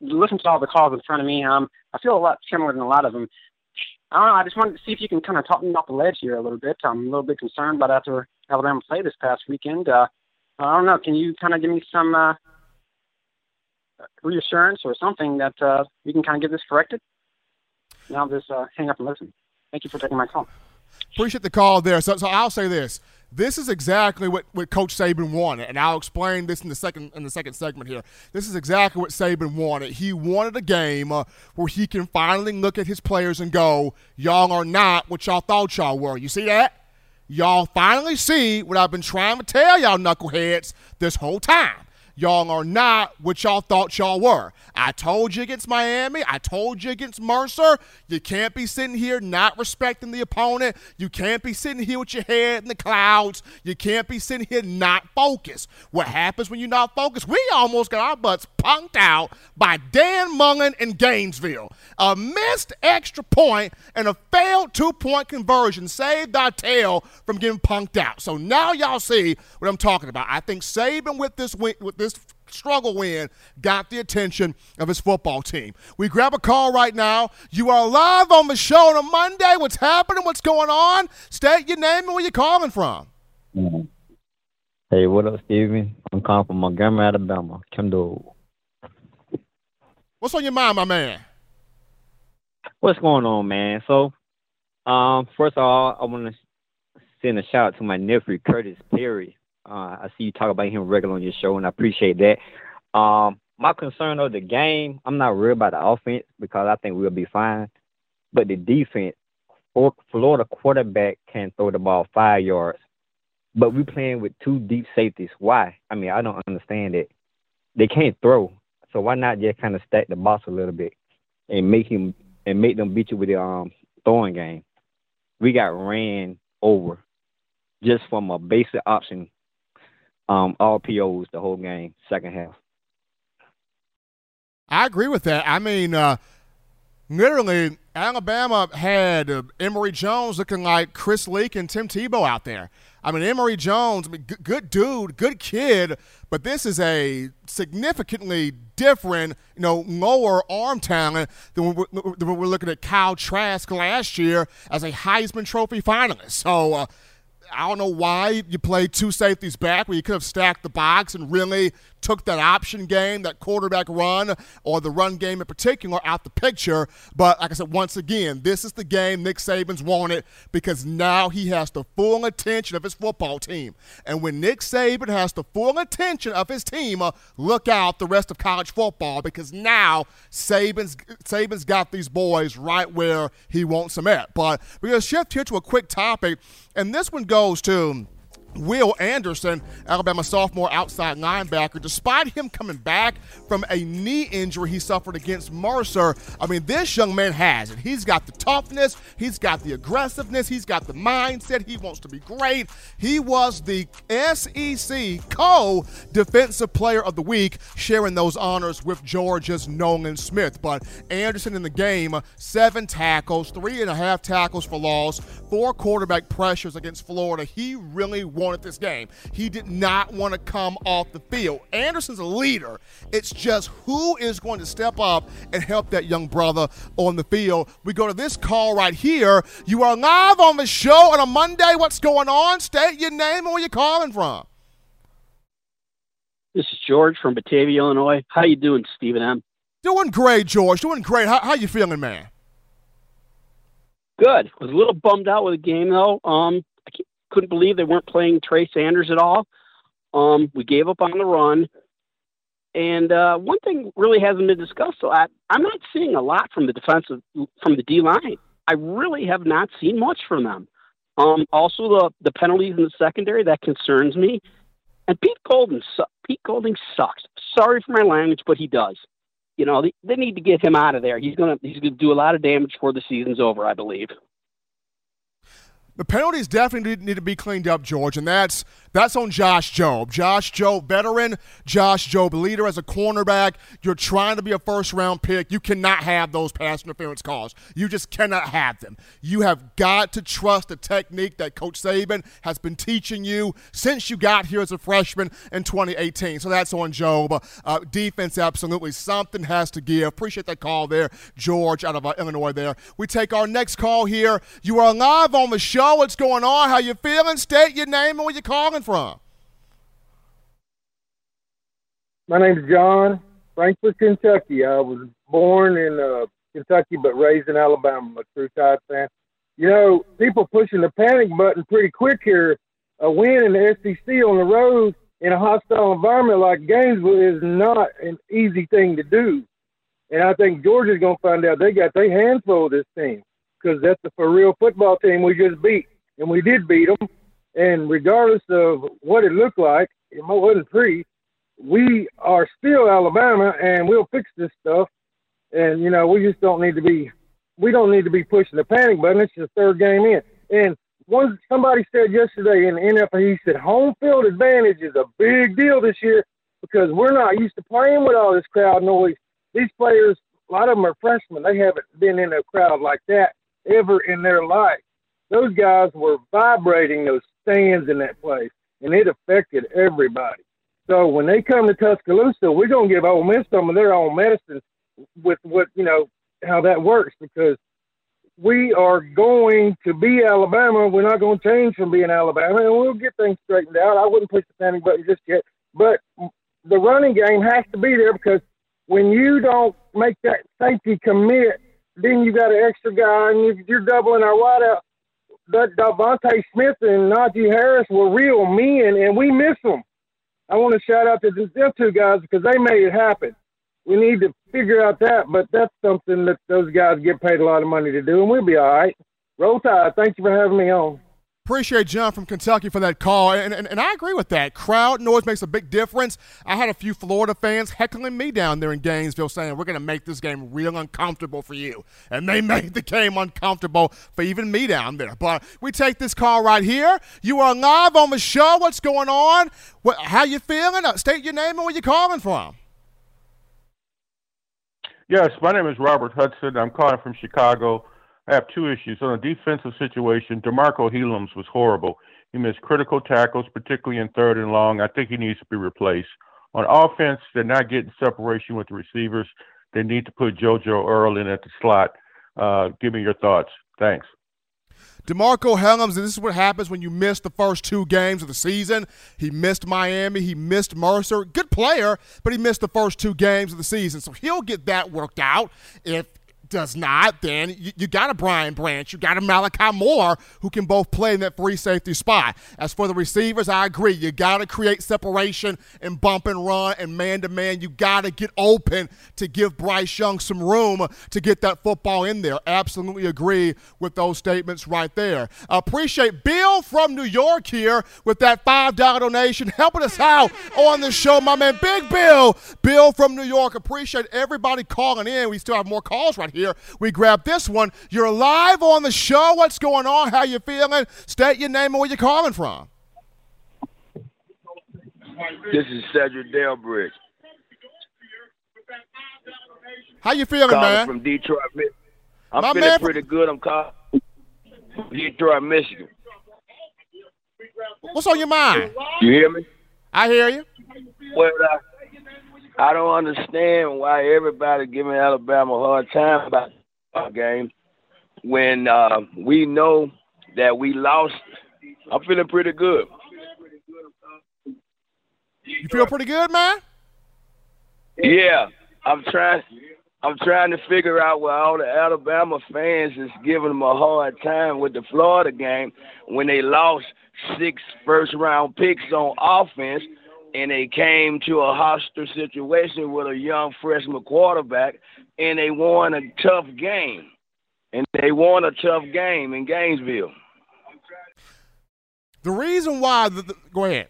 listening to all the calls in front of me. Um, I feel a lot similar than a lot of them. I don't know. I just wanted to see if you can kind of talk me off the ledge here a little bit. I'm a little bit concerned about after Alabama played this past weekend. Uh, I don't know. Can you kind of give me some uh, reassurance or something that uh, we can kind of get this corrected? Now, just uh, hang up and listen. Thank you for taking my call.
Appreciate the call there. So, so I'll say this: this is exactly what, what Coach Saban wanted, and I'll explain this in the second in the second segment here. This is exactly what Saban wanted. He wanted a game uh, where he can finally look at his players and go, "Y'all are not what y'all thought y'all were." You see that? Y'all finally see what I've been trying to tell y'all knuckleheads this whole time. Y'all are not what y'all thought y'all were. I told you against Miami. I told you against Mercer. You can't be sitting here not respecting the opponent. You can't be sitting here with your head in the clouds. You can't be sitting here not focused. What happens when you're not focused? We almost got our butts punked out by Dan Mullen in Gainesville. A missed extra point and a failed two point conversion saved our tail from getting punked out. So now y'all see what I'm talking about. I think Saban with this win, with this struggle win got the attention of his football team. We grab a call right now. You are live on the show on a Monday. What's happening? What's going on? State your name and where you're calling from.
Hey, what up, Steven? I'm calling from Montgomery, Alabama. Kendall.
What's on your mind, my man?
What's going on, man? So, um, first of all, I want to send a shout out to my nephew Curtis Perry. Uh, I see you talk about him regular on your show, and I appreciate that. Um, my concern of the game, I'm not worried about the offense because I think we'll be fine. But the defense, Florida quarterback can throw the ball five yards, but we're playing with two deep safeties. Why? I mean, I don't understand it. They can't throw, so why not just kind of stack the box a little bit and make him and make them beat you with the um throwing game? We got ran over just from a basic option um, all POs the whole game, second half.
I agree with that. I mean, uh, literally, Alabama had uh, Emory Jones looking like Chris Leak and Tim Tebow out there. I mean, Emory Jones, I mean, g- good dude, good kid, but this is a significantly different, you know, lower arm talent than we're, than we're looking at Kyle Trask last year as a Heisman Trophy finalist. So, uh, I don't know why you played two safeties back where you could have stacked the box and really took that option game, that quarterback run, or the run game in particular out the picture. But like I said, once again, this is the game Nick Saban's wanted because now he has the full attention of his football team. And when Nick Saban has the full attention of his team, uh, look out the rest of college football because now Saban's Saban's got these boys right where he wants them at. But we're going to shift here to a quick topic, and this one goes to Will Anderson, Alabama sophomore outside linebacker, despite him coming back from a knee injury he suffered against Mercer, I mean, this young man has it. He's got the toughness, he's got the aggressiveness, he's got the mindset, he wants to be great. He was the SEC co defensive player of the week, sharing those honors with Georgia's Nolan Smith. But Anderson in the game, seven tackles, three and a half tackles for loss, four quarterback pressures against Florida. He really wanted this game. He did not want to come off the field. Anderson's a leader. It's just who is going to step up and help that young brother on the field. We go to this call right here. You are live on the show on a Monday. What's going on? State your name and where you're calling from.
This is George from Batavia, Illinois. How you doing, Stephen M?
Doing great, George. Doing great. How, how you feeling, man?
Good. Was a little bummed out with the game though. Um, couldn't believe they weren't playing Trey Sanders at all. Um, we gave up on the run. And uh, one thing really hasn't been discussed. a lot. I'm not seeing a lot from the defensive, from the D line. I really have not seen much from them. Um, also, the the penalties in the secondary that concerns me. And Pete Golding, Pete Golding sucks. Sorry for my language, but he does. You know, they, they need to get him out of there. He's gonna he's gonna do a lot of damage before the season's over, I believe.
The penalties definitely need to be cleaned up, George, and that's that's on Josh Jobe. Josh Jobe, veteran. Josh Jobe, leader as a cornerback. You're trying to be a first round pick. You cannot have those pass interference calls. You just cannot have them. You have got to trust the technique that Coach Saban has been teaching you since you got here as a freshman in 2018. So that's on Jobe. Uh, defense, absolutely. Something has to give. Appreciate that call there, George, out of uh, Illinois there. We take our next call here. You are live on the show. What's going on? How you feeling? State your name and where you're calling from?
My name is John, Frankfort, Kentucky. I was born in uh, Kentucky but raised in Alabama. I'm a true Tide fan. You know, people pushing the panic button pretty quick here. A win in the SEC on the road in a hostile environment like Gainesville is not an easy thing to do. And I think Georgia's going to find out they got their hands full of this team because that's a for real football team we just beat. And we did beat them. And regardless of what it looked like, it wasn't pretty. We are still Alabama, and we'll fix this stuff. And you know, we just don't need to be, we don't need to be pushing the panic button. It's the third game in. And one somebody said yesterday in the NFL, he said home field advantage is a big deal this year because we're not used to playing with all this crowd noise. These players, a lot of them are freshmen. They haven't been in a crowd like that ever in their life. Those guys were vibrating those stands in that place, and it affected everybody. So when they come to Tuscaloosa, we're gonna give Ole Miss some of their own medicine with what you know how that works because we are going to be Alabama. We're not going to change from being Alabama, and we'll get things straightened out. I wouldn't push the panic button just yet, but the running game has to be there because when you don't make that safety commit, then you got an extra guy, and you're doubling our wideout that DeVonta Smith and Najee Harris were real men, and we miss them. I want to shout out to them two guys because they made it happen. We need to figure out that, but that's something that those guys get paid a lot of money to do, and we'll be all right. Roll Tide. Thank you for having me on.
Appreciate John from Kentucky for that call, and, and, and, I agree with that. Crowd noise makes a big difference. I had a few Florida fans heckling me down there in Gainesville saying, We're going to make this game real uncomfortable for you. And they made the game uncomfortable for even me down there. But we take this call right here. You are live on the show. What's going on? What, how you feeling? Uh, state your name and where you calling from.
Yes, my name is Robert Hudson. I'm calling from Chicago. I have two issues. On the defensive situation, DeMarcco Hellams was horrible. He missed critical tackles, particularly in third and long. I think he needs to be replaced. On offense, they're not getting separation with the receivers. They need to put JoJo Earle in at the slot. Uh, give me your thoughts. Thanks.
DeMarcco Hellams, and this is what happens when you miss the first two games of the season. He missed Miami, he missed Mercer. Good player, but he missed the first two games of the season. So he'll get that worked out if does not, then you, you, got a Brian Branch, you got a Malachi Moore who can both play in that free safety spot. As for the receivers, I agree. You got to create separation and bump and run and man to man. You got to get open to give Bryce Young some room to get that football in there. Absolutely agree with those statements right there. Appreciate Bill from New York here with that $5 donation helping us out on the show, my man. Big Bill. Bill from New York. Appreciate everybody calling in. We still have more calls right here here. We grab this one. You're live on the show. What's going on? How you feeling? State your name and where you're calling from.
This is Cedric Delbridge.
How you feeling,
calling
man?
From Detroit. I'm
My
feeling pretty good. I'm calling Detroit, Michigan.
What's on your mind?
You hear me?
I hear you.
Well, uh, I don't understand why everybody giving Alabama a hard time about our game when uh, we know that we lost. I'm feeling pretty good.
You feel pretty good, man?
Yeah, I'm trying. I'm trying to figure out why all the Alabama fans is giving them a hard time with the Florida game when they lost six first round picks on offense and they came to a hostile situation with a young freshman quarterback, and they won a tough game. And they won a tough game in Gainesville.
The reason why, the, the, go ahead.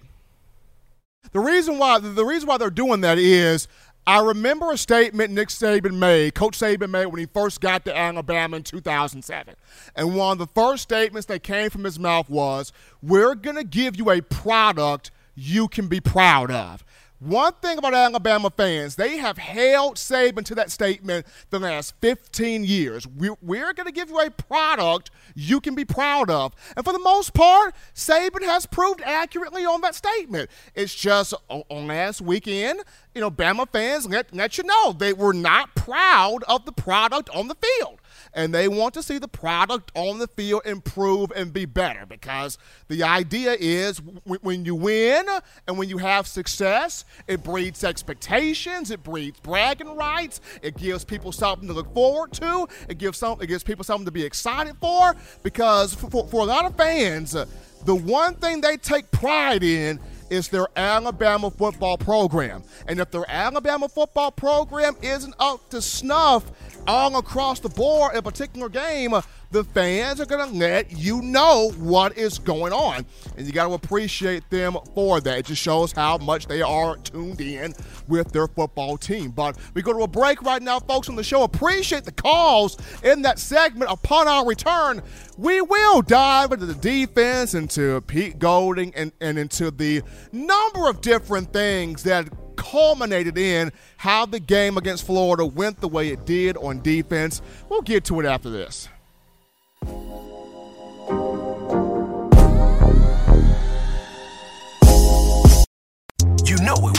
The reason why, the, the reason why they're doing that is I remember a statement Nick Saban made, Coach Saban made when he first got to Alabama in 2007. And one of the first statements that came from his mouth was, We're going to give you a product you can be proud of. One thing about Alabama fans, they have held Saban to that statement the last 15 years. We're, we're going to give you a product you can be proud of. And for the most part, Saban has proved accurately on that statement. It's just on last weekend, you know, Bama fans let, let you know they were not proud of the product on the field and they want to see the product on the field improve and be better because the idea is w- when you win and when you have success, it breeds expectations, it breeds bragging rights, it gives people something to look forward to, it gives some, it gives people something to be excited for because for, for, for a lot of fans, the one thing they take pride in is their Alabama football program. And if their Alabama football program isn't up to snuff all across the board in a particular game, the fans are going to let you know what is going on. And you got to appreciate them for that. It just shows how much they are tuned in with their football team. But we go to a break right now, folks, on the show. Appreciate the calls in that segment. Upon our return, we will dive into the defense, into Pete Golding, and, and into the number of different things that culminated in how the game against Florida went the way it did on defense. We'll get to it after this.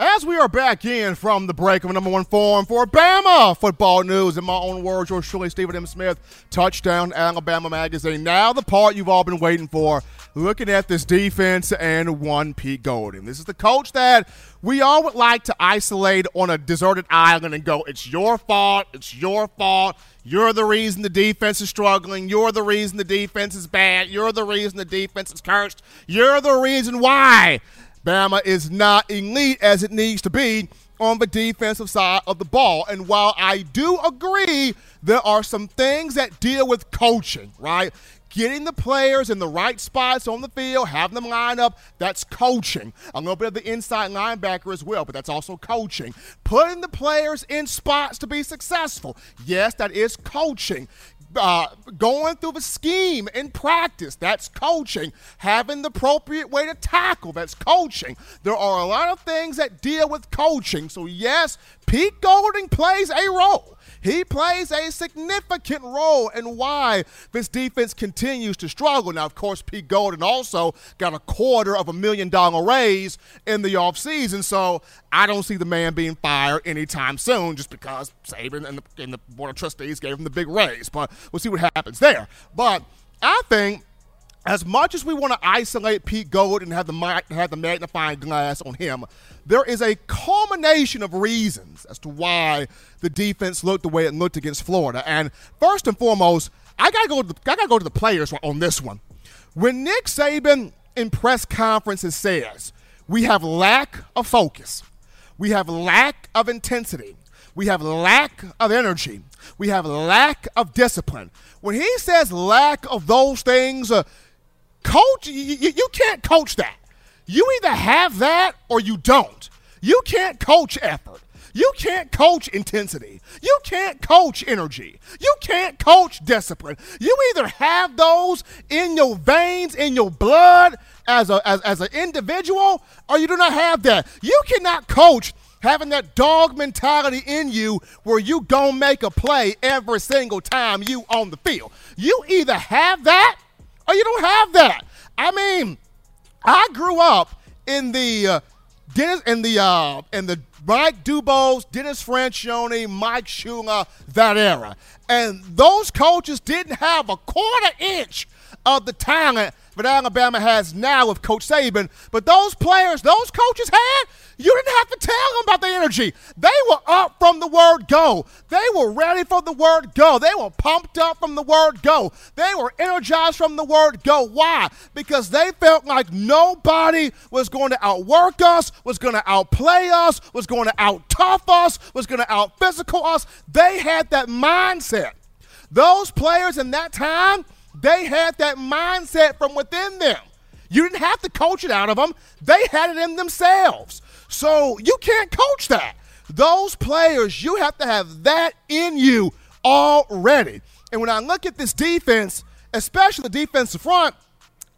As we are back in from the break of number one form for Bama football news, in my own words, yours truly, Stephen M. Smith, touchdown Alabama magazine. Now the part you've all been waiting for, looking at this defense and one Pete Golding. This is the coach that we all would like to isolate on a deserted island and go, it's your fault, it's your fault. You're the reason the defense is struggling. You're the reason the defense is bad. You're the reason the defense is cursed. You're the reason why Bama is not elite as it needs to be on the defensive side of the ball. And while I do agree there are some things that deal with coaching, right? Getting the players in the right spots on the field, having them line up, that's coaching. A little bit of the inside linebacker as well, but that's also coaching. Putting the players in spots to be successful, yes, that is coaching uh, going through the scheme in practice. That's coaching. Having the appropriate way to tackle. That's coaching. There are a lot of things that deal with coaching. So, yes, Pete Golding plays a role. He plays a significant role in why this defense continues to struggle. Now, of course, Pete Golding also got a quarter of a million dollar raise in the offseason, so I don't see the man being fired anytime soon just because Saban and the, and the Board of Trustees gave him the big raise. But we'll see what happens there. But I think as much as we want to isolate Pete Golding and have the have the magnifying glass on him, there is a culmination of reasons as to why the defense looked the way it looked against Florida. And first and foremost, I gotta go. To the, I gotta go to the players on this one. When Nick Saban in press conferences says we have lack of focus, we have lack of intensity, we have lack of energy, we have lack of discipline. When he says lack of those things, uh, coach, you, you can't coach that. You either have that or you don't. You can't coach effort. You can't coach intensity. You can't coach energy. You can't coach discipline. You either have those in your veins, in your blood as, a, as, as an individual, or you do not have that. You cannot coach having that dog mentality in you where you gonna make a play every single time you on the field. You either have that or you don't have that. I mean, I grew up in the uh, Dennis in the uh, in the Mike Dubose, Dennis Franchione, Mike Shula, that era, and those coaches didn't have a quarter inch of the talent that Alabama has now with Coach Saban. But those players, those coaches had, you didn't have to tell them about the energy. They were up from the word go. They were ready for the word go. They were pumped up from the word go. They were energized from the word go. Why? Because they felt like nobody was going to outwork us, was going to outplay us, was going to out tough us, was going to out physical us. They had that mindset. Those players in that time, they had that mindset from within them. You didn't have to coach it out of them, they had it in themselves. So you can't coach that. Those players, you have to have that in you already. And when I look at this defense, especially the defensive front,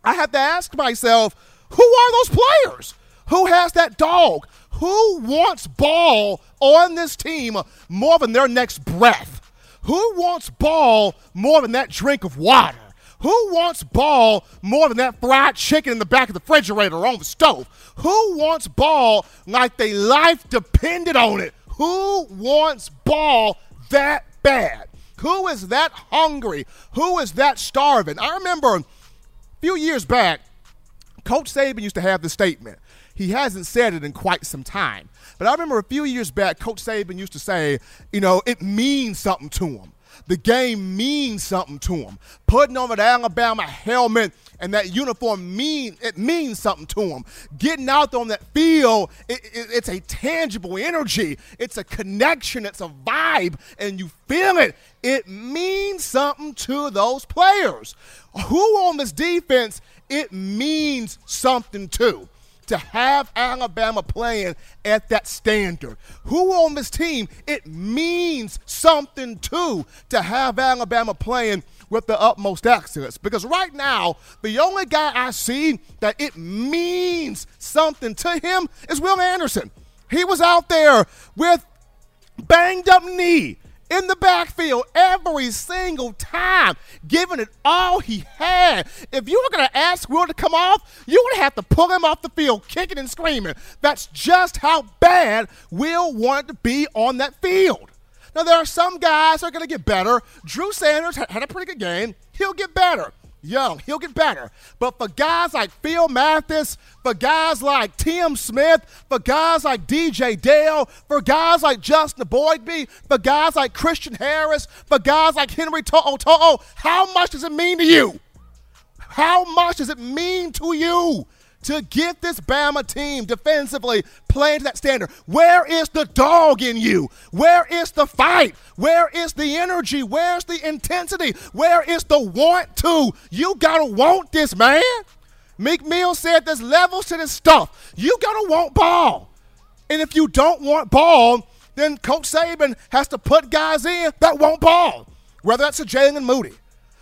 I have to ask myself, who are those players? Who has that dog? Who wants ball on this team more than their next breath? Who wants ball more than that drink of water? Who wants ball more than that fried chicken in the back of the refrigerator or on the stove? Who wants ball like their life depended on it? Who wants ball that bad? Who is that hungry? Who is that starving? I remember a few years back, Coach Saban used to have the statement. He hasn't said it in quite some time. But I remember a few years back, Coach Saban used to say, you know, it means something to him the game means something to them. Putting on that Alabama helmet and that uniform mean it means something to them. Getting out there on that field, it, it, it's a tangible energy. It's a connection. It's a vibe, and you feel it. It means something to those players. Who on this defense? It means something to to have Alabama playing at that standard. Who on this team, it means something too to have Alabama playing with the utmost excellence. Because right now, the only guy I see that it means something to him is Will Anderson. He was out there with banged up knee in the backfield every single time, giving it all he had. If you were going to ask Will to come off, you would have to pull him off the field, kicking and screaming. That's just how bad Will wanted to be on that field. Now, there are some guys that are going to get better. Drew Sanders had a pretty good game. He'll get better young. He'll get better. But for guys like Phil Mathis, for guys like Tim Smith, for guys like DJ Dale, for guys like Justin Eboigbe, for guys like Christian Harris, for guys like Henry To'o, oh, oh, how much does it mean to you? How much does it mean to you? To get this Bama team defensively playing to that standard? Where is the dog in you? Where is the fight? Where is the energy? Where's the intensity? Where is the want to? You gotta want this, man. Meek Mill said there's levels to this stuff. You gotta want ball. And if you don't want ball, then Coach Saban has to put guys in that won't ball. whether that's a Jaylen Moody,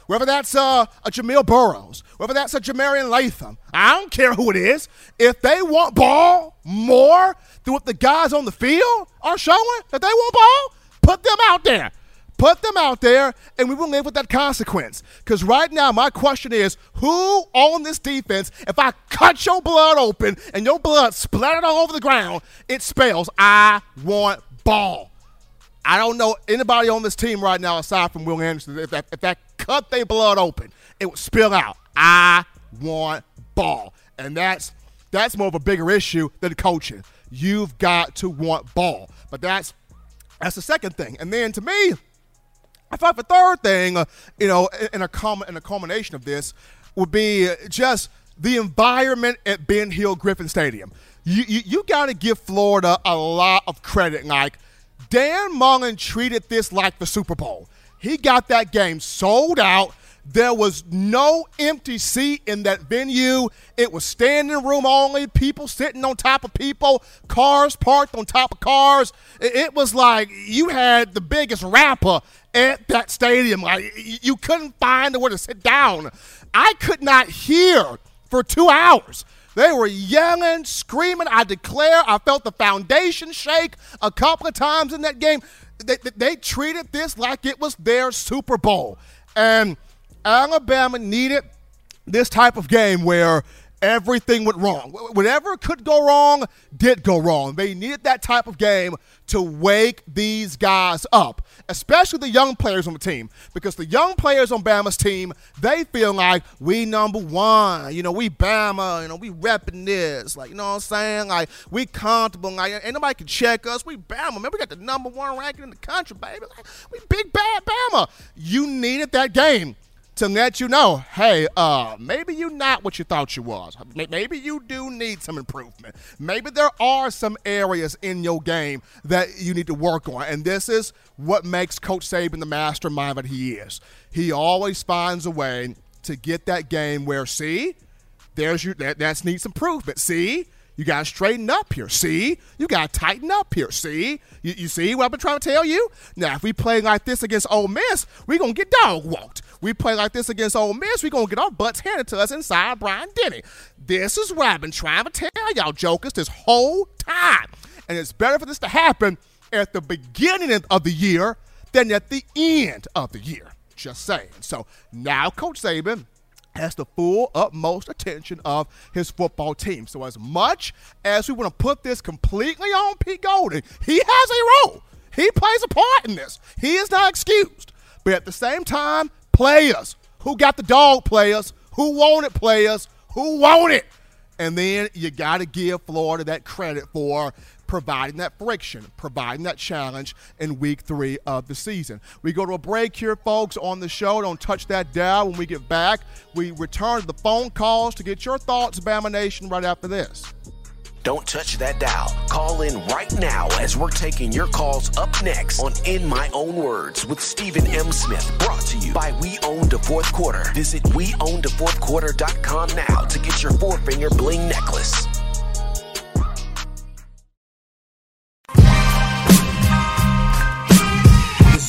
whether that's uh, a Jamil Burroughs, whether that's a Jah-Marien Latham, I don't care who it is. If they want ball more than what the guys on the field are showing, that they want ball, put them out there. Put them out there, and we will live with that consequence. Because right now, my question is who on this defense, if I cut your blood open and your blood splattered all over the ground, it spells I want ball. I don't know anybody on this team right now aside from Will Anderson. If that, if that cut their blood open, it would spill out. I want ball. And that's that's more of a bigger issue than coaching. You've got to want ball. But that's that's the second thing. And then to me, I thought the third thing, uh, you know, in a com- in a culmination of this, would be just the environment at Ben Hill Griffin Stadium. You you, you got to give Florida a lot of credit. Like Dan Mullen treated this like the Super Bowl. He got that game sold out. There was no empty seat in that venue. It was standing room only, people sitting on top of people, cars parked on top of cars. It was like you had the biggest rapper at that stadium. Like you couldn't find a where to sit down. I could not hear for two hours. They were yelling, screaming. I declare, I felt the foundation shake a couple of times in that game. They, they, treated this like it was their Super Bowl. And Alabama needed this type of game where everything went wrong. Whatever could go wrong did go wrong. They needed that type of game to wake these guys up, especially the young players on the team, because the young players on Bama's team, they feel like we number one. You know, we Bama, you know, we repping this. Like, you know what I'm saying? Like, we comfortable. Like, ain't nobody can check us. We Bama, man. We got the number one ranking in the country, baby. Like, we big bad Bama. You needed that game to let you know, hey, uh, maybe you're not what you thought you was. Maybe you do need some improvement. Maybe there are some areas in your game that you need to work on. And this is what makes Coach Saban the mastermind that he is. He always finds a way to get that game where, see, there's your that that needs improvement. See, you got to straighten up here. See? You got to tighten up here. See? You, you, see what I've been trying to tell you? Now, if we play like this against Ole Miss, we're going to get dog walked. We play like this against Ole Miss, we're going to get our butts handed to us inside Bryant Denny. This is what I've been trying to tell y'all jokers this whole time. And it's better for this to happen at the beginning of the year than at the end of the year. Just saying. So now Coach Saban – has the full utmost attention of his football team. So as much as we want to put this completely on Pete Golding, he has a role. He plays a part in this. He is not excused. But at the same time, players who got the dog players, who want it players, who want it. And then you got to give Florida that credit for providing that friction, providing that challenge in week three of the season. We go to a break here, folks, on the show. Don't touch that dial. When we get back, we return to the phone calls to get your thoughts, Bama Nation, right after this.
Don't touch that dial. Call in right now as we're taking your calls up next on In My Own Words with Stephen M. Smith. Brought to you by We Own the Fourth Quarter. Visit WeOwnTheFourthQuarter.com now to get your four finger bling necklace.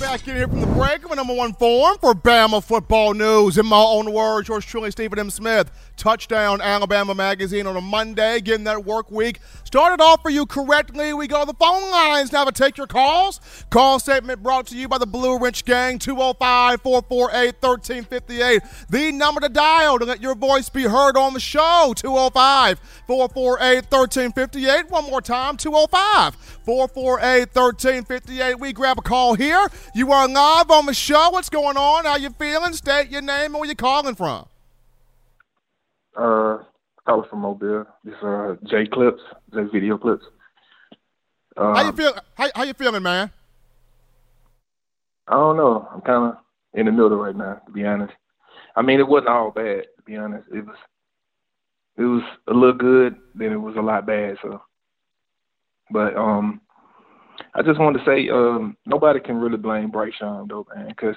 Back in here from the break of a number one form for Bama football news. In my own words, yours truly, Stephen M. Smith. Touchdown Alabama Magazine on a Monday, getting that work week started off for you correctly. We go to the phone lines now to take your calls. Call statement brought to you by the Blue Ridge Gang, 205 448 1358. The number to dial to let your voice be heard on the show, 205 448 1358. One more time, 205 448 1358. We grab a call here. You are live on the show. What's going on? How you feeling? State your name and where you calling from.
Uh, calling from Mobile. This uh J clips, J video clips. Um,
how you feel? How, how you feeling, man?
I don't know. I'm kind of in the middle right now, to be honest. I mean, it wasn't all bad, to be honest. It was, it was a little good, then it was a lot bad. So, but um, I just wanted to say, um, nobody can really blame Bryce Young though, man, because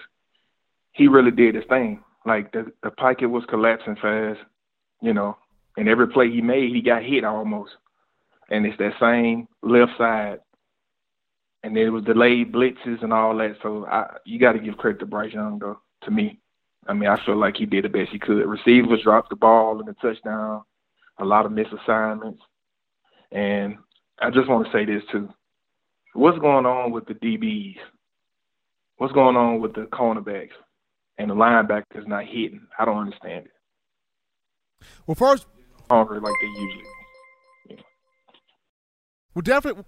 he really did his thing. Like the the pocket was collapsing fast, you know, and every play he made, he got hit almost. And it's that same left side. And there was delayed blitzes and all that. So I, you got to give credit to Bryce Young, though, to me. I mean, I feel like he did the best he could. Receivers dropped the ball in the touchdown, a lot of misassignments. And I just want to say this, too. What's going on with the DBs? What's going on with the cornerbacks and the linebackers not hitting? I don't understand it.
Well, first,
hungry like they usually.
We'll definitely,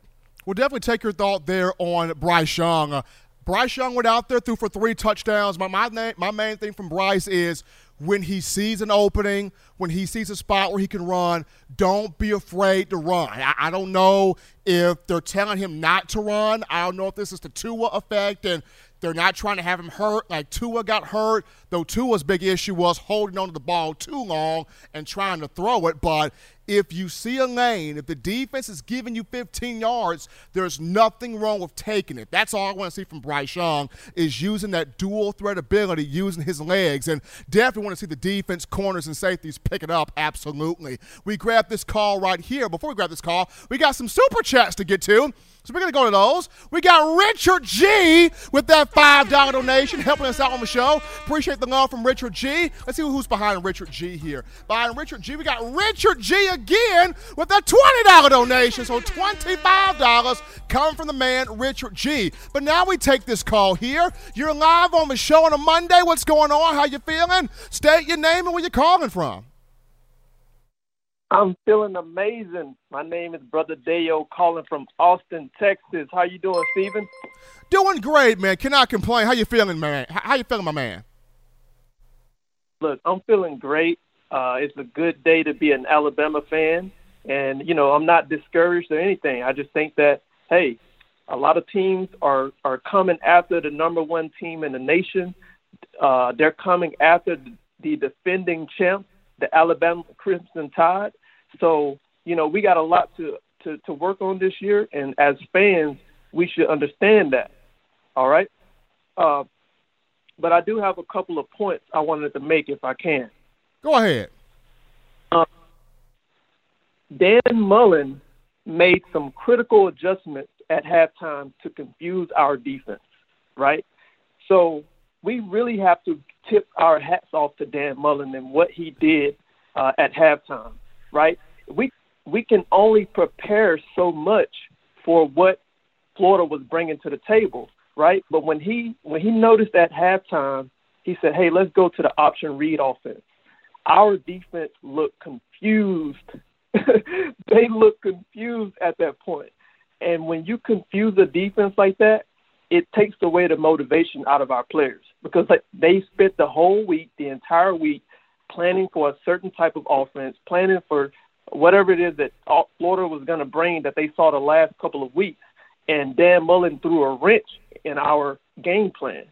we'll definitely take your thought there on Bryce Young. Uh, Bryce Young went out there, threw for three touchdowns. My my, name, my main thing from Bryce is when he sees an opening, when he sees a spot where he can run, don't be afraid to run. I, I, don't know if they're telling him not to run. I don't know if this is the Tua effect and they're not trying to have him hurt like Tua got hurt, though Tua's big issue was holding onto the ball too long and trying to throw it. But if you see a lane, if the defense is giving you 15 yards, there's nothing wrong with taking it. That's all I want to see from Bryce Young is using that dual threat ability, using his legs, and definitely want to see the defense, corners, and safeties pick it up. Absolutely. We grab this call right here. Before we grab this call, we got some super chats to get to. So we're going to go to those. We got Richard G with that $5 donation helping us out on the show. Appreciate the love from Richard G. Let's see who's behind Richard G here. Behind Richard G, we got Richard G again with that $20 donation. So $25 coming from the man Richard G. But now we take this call here. You're live on the show on a Monday. What's going on? How you feeling? State your name and where you're calling from.
I'm feeling amazing. My name is Brother Deo, calling from Austin, Texas. How you doing, Steven?
Doing great, man. Cannot complain. How you feeling, man? How you feeling, my man?
Look, I'm feeling great. Uh, it's a good day to be an Alabama fan, and you know I'm not discouraged or anything. I just think that hey, a lot of teams are are coming after the number one team in the nation. Uh, they're coming after the defending champ, the Alabama Crimson Tide. So, you know, we got a lot to, to, to work on this year, and as fans, we should understand that. All right? Uh, but I do have a couple of points I wanted to make if I can.
Go ahead.
Uh, Dan Mullen made some critical adjustments at halftime to confuse our defense, right? So we really have to tip our hats off to Dan Mullen and what he did uh, at halftime right? We we can only prepare so much for what Florida was bringing to the table, right? But when he when he noticed at halftime, he said, "Hey, let's go to the option read offense." Our defense looked confused. they looked confused at that point. And when you confuse a defense like that, it takes away the motivation out of our players because like, they spent the whole week, the entire week, planning for a certain type of offense, planning for whatever it is that Florida was going to bring that they saw the last couple of weeks. And Dan Mullen threw a wrench in our game plan,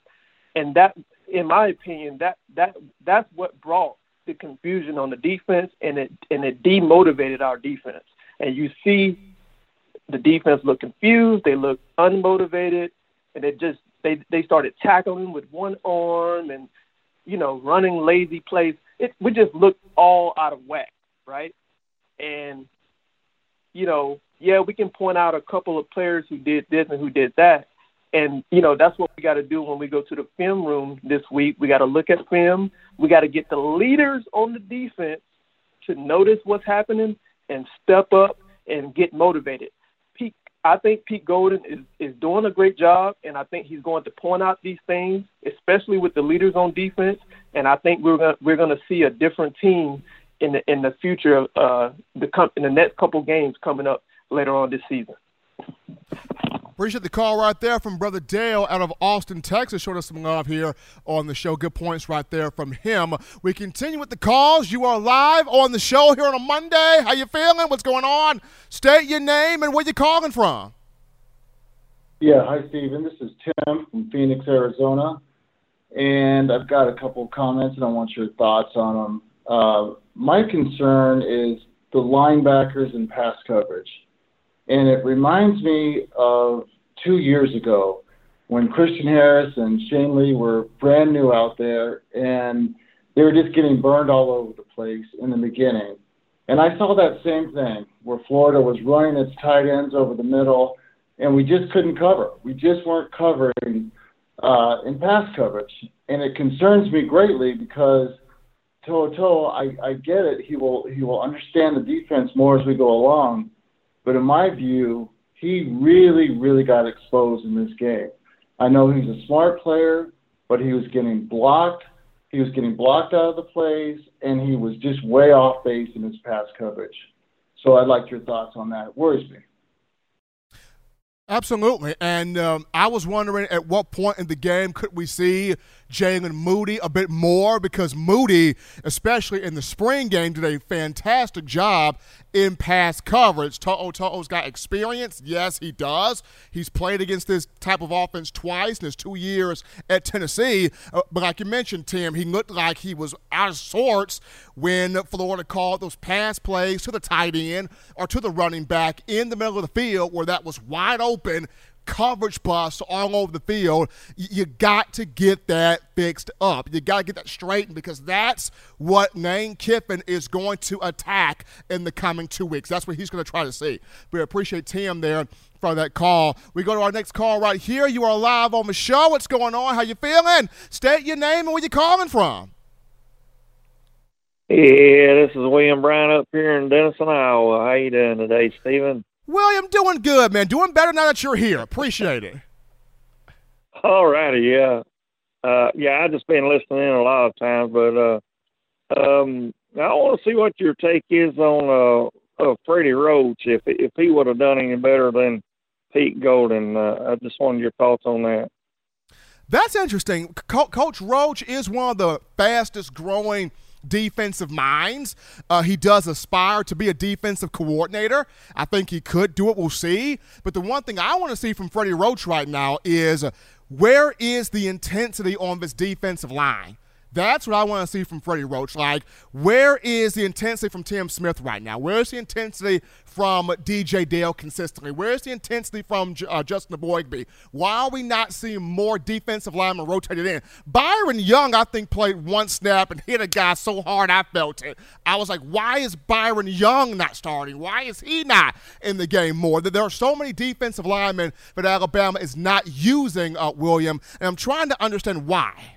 and that, in my opinion, that that that's what brought the confusion on the defense, and it and it demotivated our defense. And you see, the defense look confused, they look unmotivated, and it just they they started tackling with one arm and you know running lazy plays it we just looked all out of whack, right? And you know, yeah, we can point out a couple of players who did this and who did that, And you know that's what we got to do when we go to the film room this week. We got to look at film. We got to get the leaders on the defense to notice what's happening and step up and get motivated. Pete, I think Pete Golding is is doing a great job, and I think he's going to point out these things, especially with the leaders on defense. And I think we're gonna we're gonna see a different team in the in the future of uh, the in the next couple games coming up later on this season.
Appreciate the call right there from Brother Dale out of Austin, Texas. Showing us some love here on the show. Good points right there from him. We continue with the calls. You are live on the show here on a Monday. How you feeling? What's going on? State your name and where you calling from.
Yeah, hi Stephen. This is Tim from Phoenix, Arizona, and I've got a couple of comments and I want your thoughts on them. Uh, my concern is the linebackers and pass coverage. And it reminds me of two years ago when Christian Harris and Shane Lee were brand new out there and they were just getting burned all over the place in the beginning. And I saw that same thing where Florida was running its tight ends over the middle and we just couldn't cover. We just weren't covering uh, in pass coverage. And it concerns me greatly because To'oTo'o, I, I get it. He will he will understand the defense more as we go along. But in my view, he really, really got exposed in this game. I know he's a smart player, but he was getting blocked. He was getting blocked out of the plays, and he was just way off base in his pass coverage. So I'd like your thoughts on that. It worries me.
Absolutely. And um, I was wondering at what point in the game could we see Jaylen Moody a bit more because Moody, especially in the spring game, did a fantastic job in pass coverage. To'oTo'o's got experience. Yes, he does. He's played against this type of offense twice in his two years at Tennessee. Uh, but like you mentioned, Tim, he looked like he was out of sorts when Florida called those pass plays to the tight end or to the running back in the middle of the field where that was wide open coverage busts all over the field. You got to get that fixed up. You got to get that straightened because that's what Lane Kiffin is going to attack in the coming two weeks. That's what he's going to try to see. We appreciate Tim there for that call. We go to our next call right here. You are live on the show. What's going on? How you feeling? State your name and where you calling from.
Yeah, this is William Brown up here in Denison, Iowa. How you doing today, Stephen?
William, doing good, man. Doing better now that you're here. Appreciate it.
All righty, yeah. Uh, yeah, I just been listening in a lot of times, but uh, um, I want to see what your take is on uh, uh, Freddie Roach. If if he would have done any better than Pete Golding. uh, I just wanted your thoughts on that.
That's interesting. Co- Coach Roach is one of the fastest growing – defensive minds. Uh, he does aspire to be a defensive coordinator. I think he could do it. We'll see. But the one thing I want to see from Freddie Roach right now is where is the intensity on this defensive line? That's what I want to see from Freddie Roach. Like, where is the intensity from Tim Smith right now? Where's the intensity from DJ Dale consistently? Where's the intensity from uh, Justin Eboigbe? Why are we not seeing more defensive linemen rotated in? Byron Young, I think, played one snap and hit a guy so hard I felt it. I was like, why is Byron Young not starting? Why is he not in the game more? There are so many defensive linemen that Alabama is not using, uh, William, and I'm trying to understand why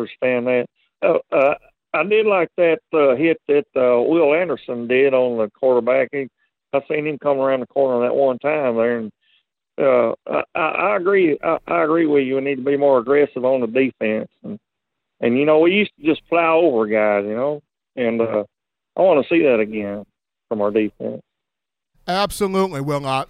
understand that. Uh, uh, I did like that uh, hit that uh, Will Anderson did on the quarterback. He, I seen him come around the corner that one time there, and uh, I, I agree. I, I agree with you. We need to be more aggressive on the defense, and and you know we used to just plow over guys, you know, and uh, I want to see that again from our defense.
Absolutely, Will. Uh,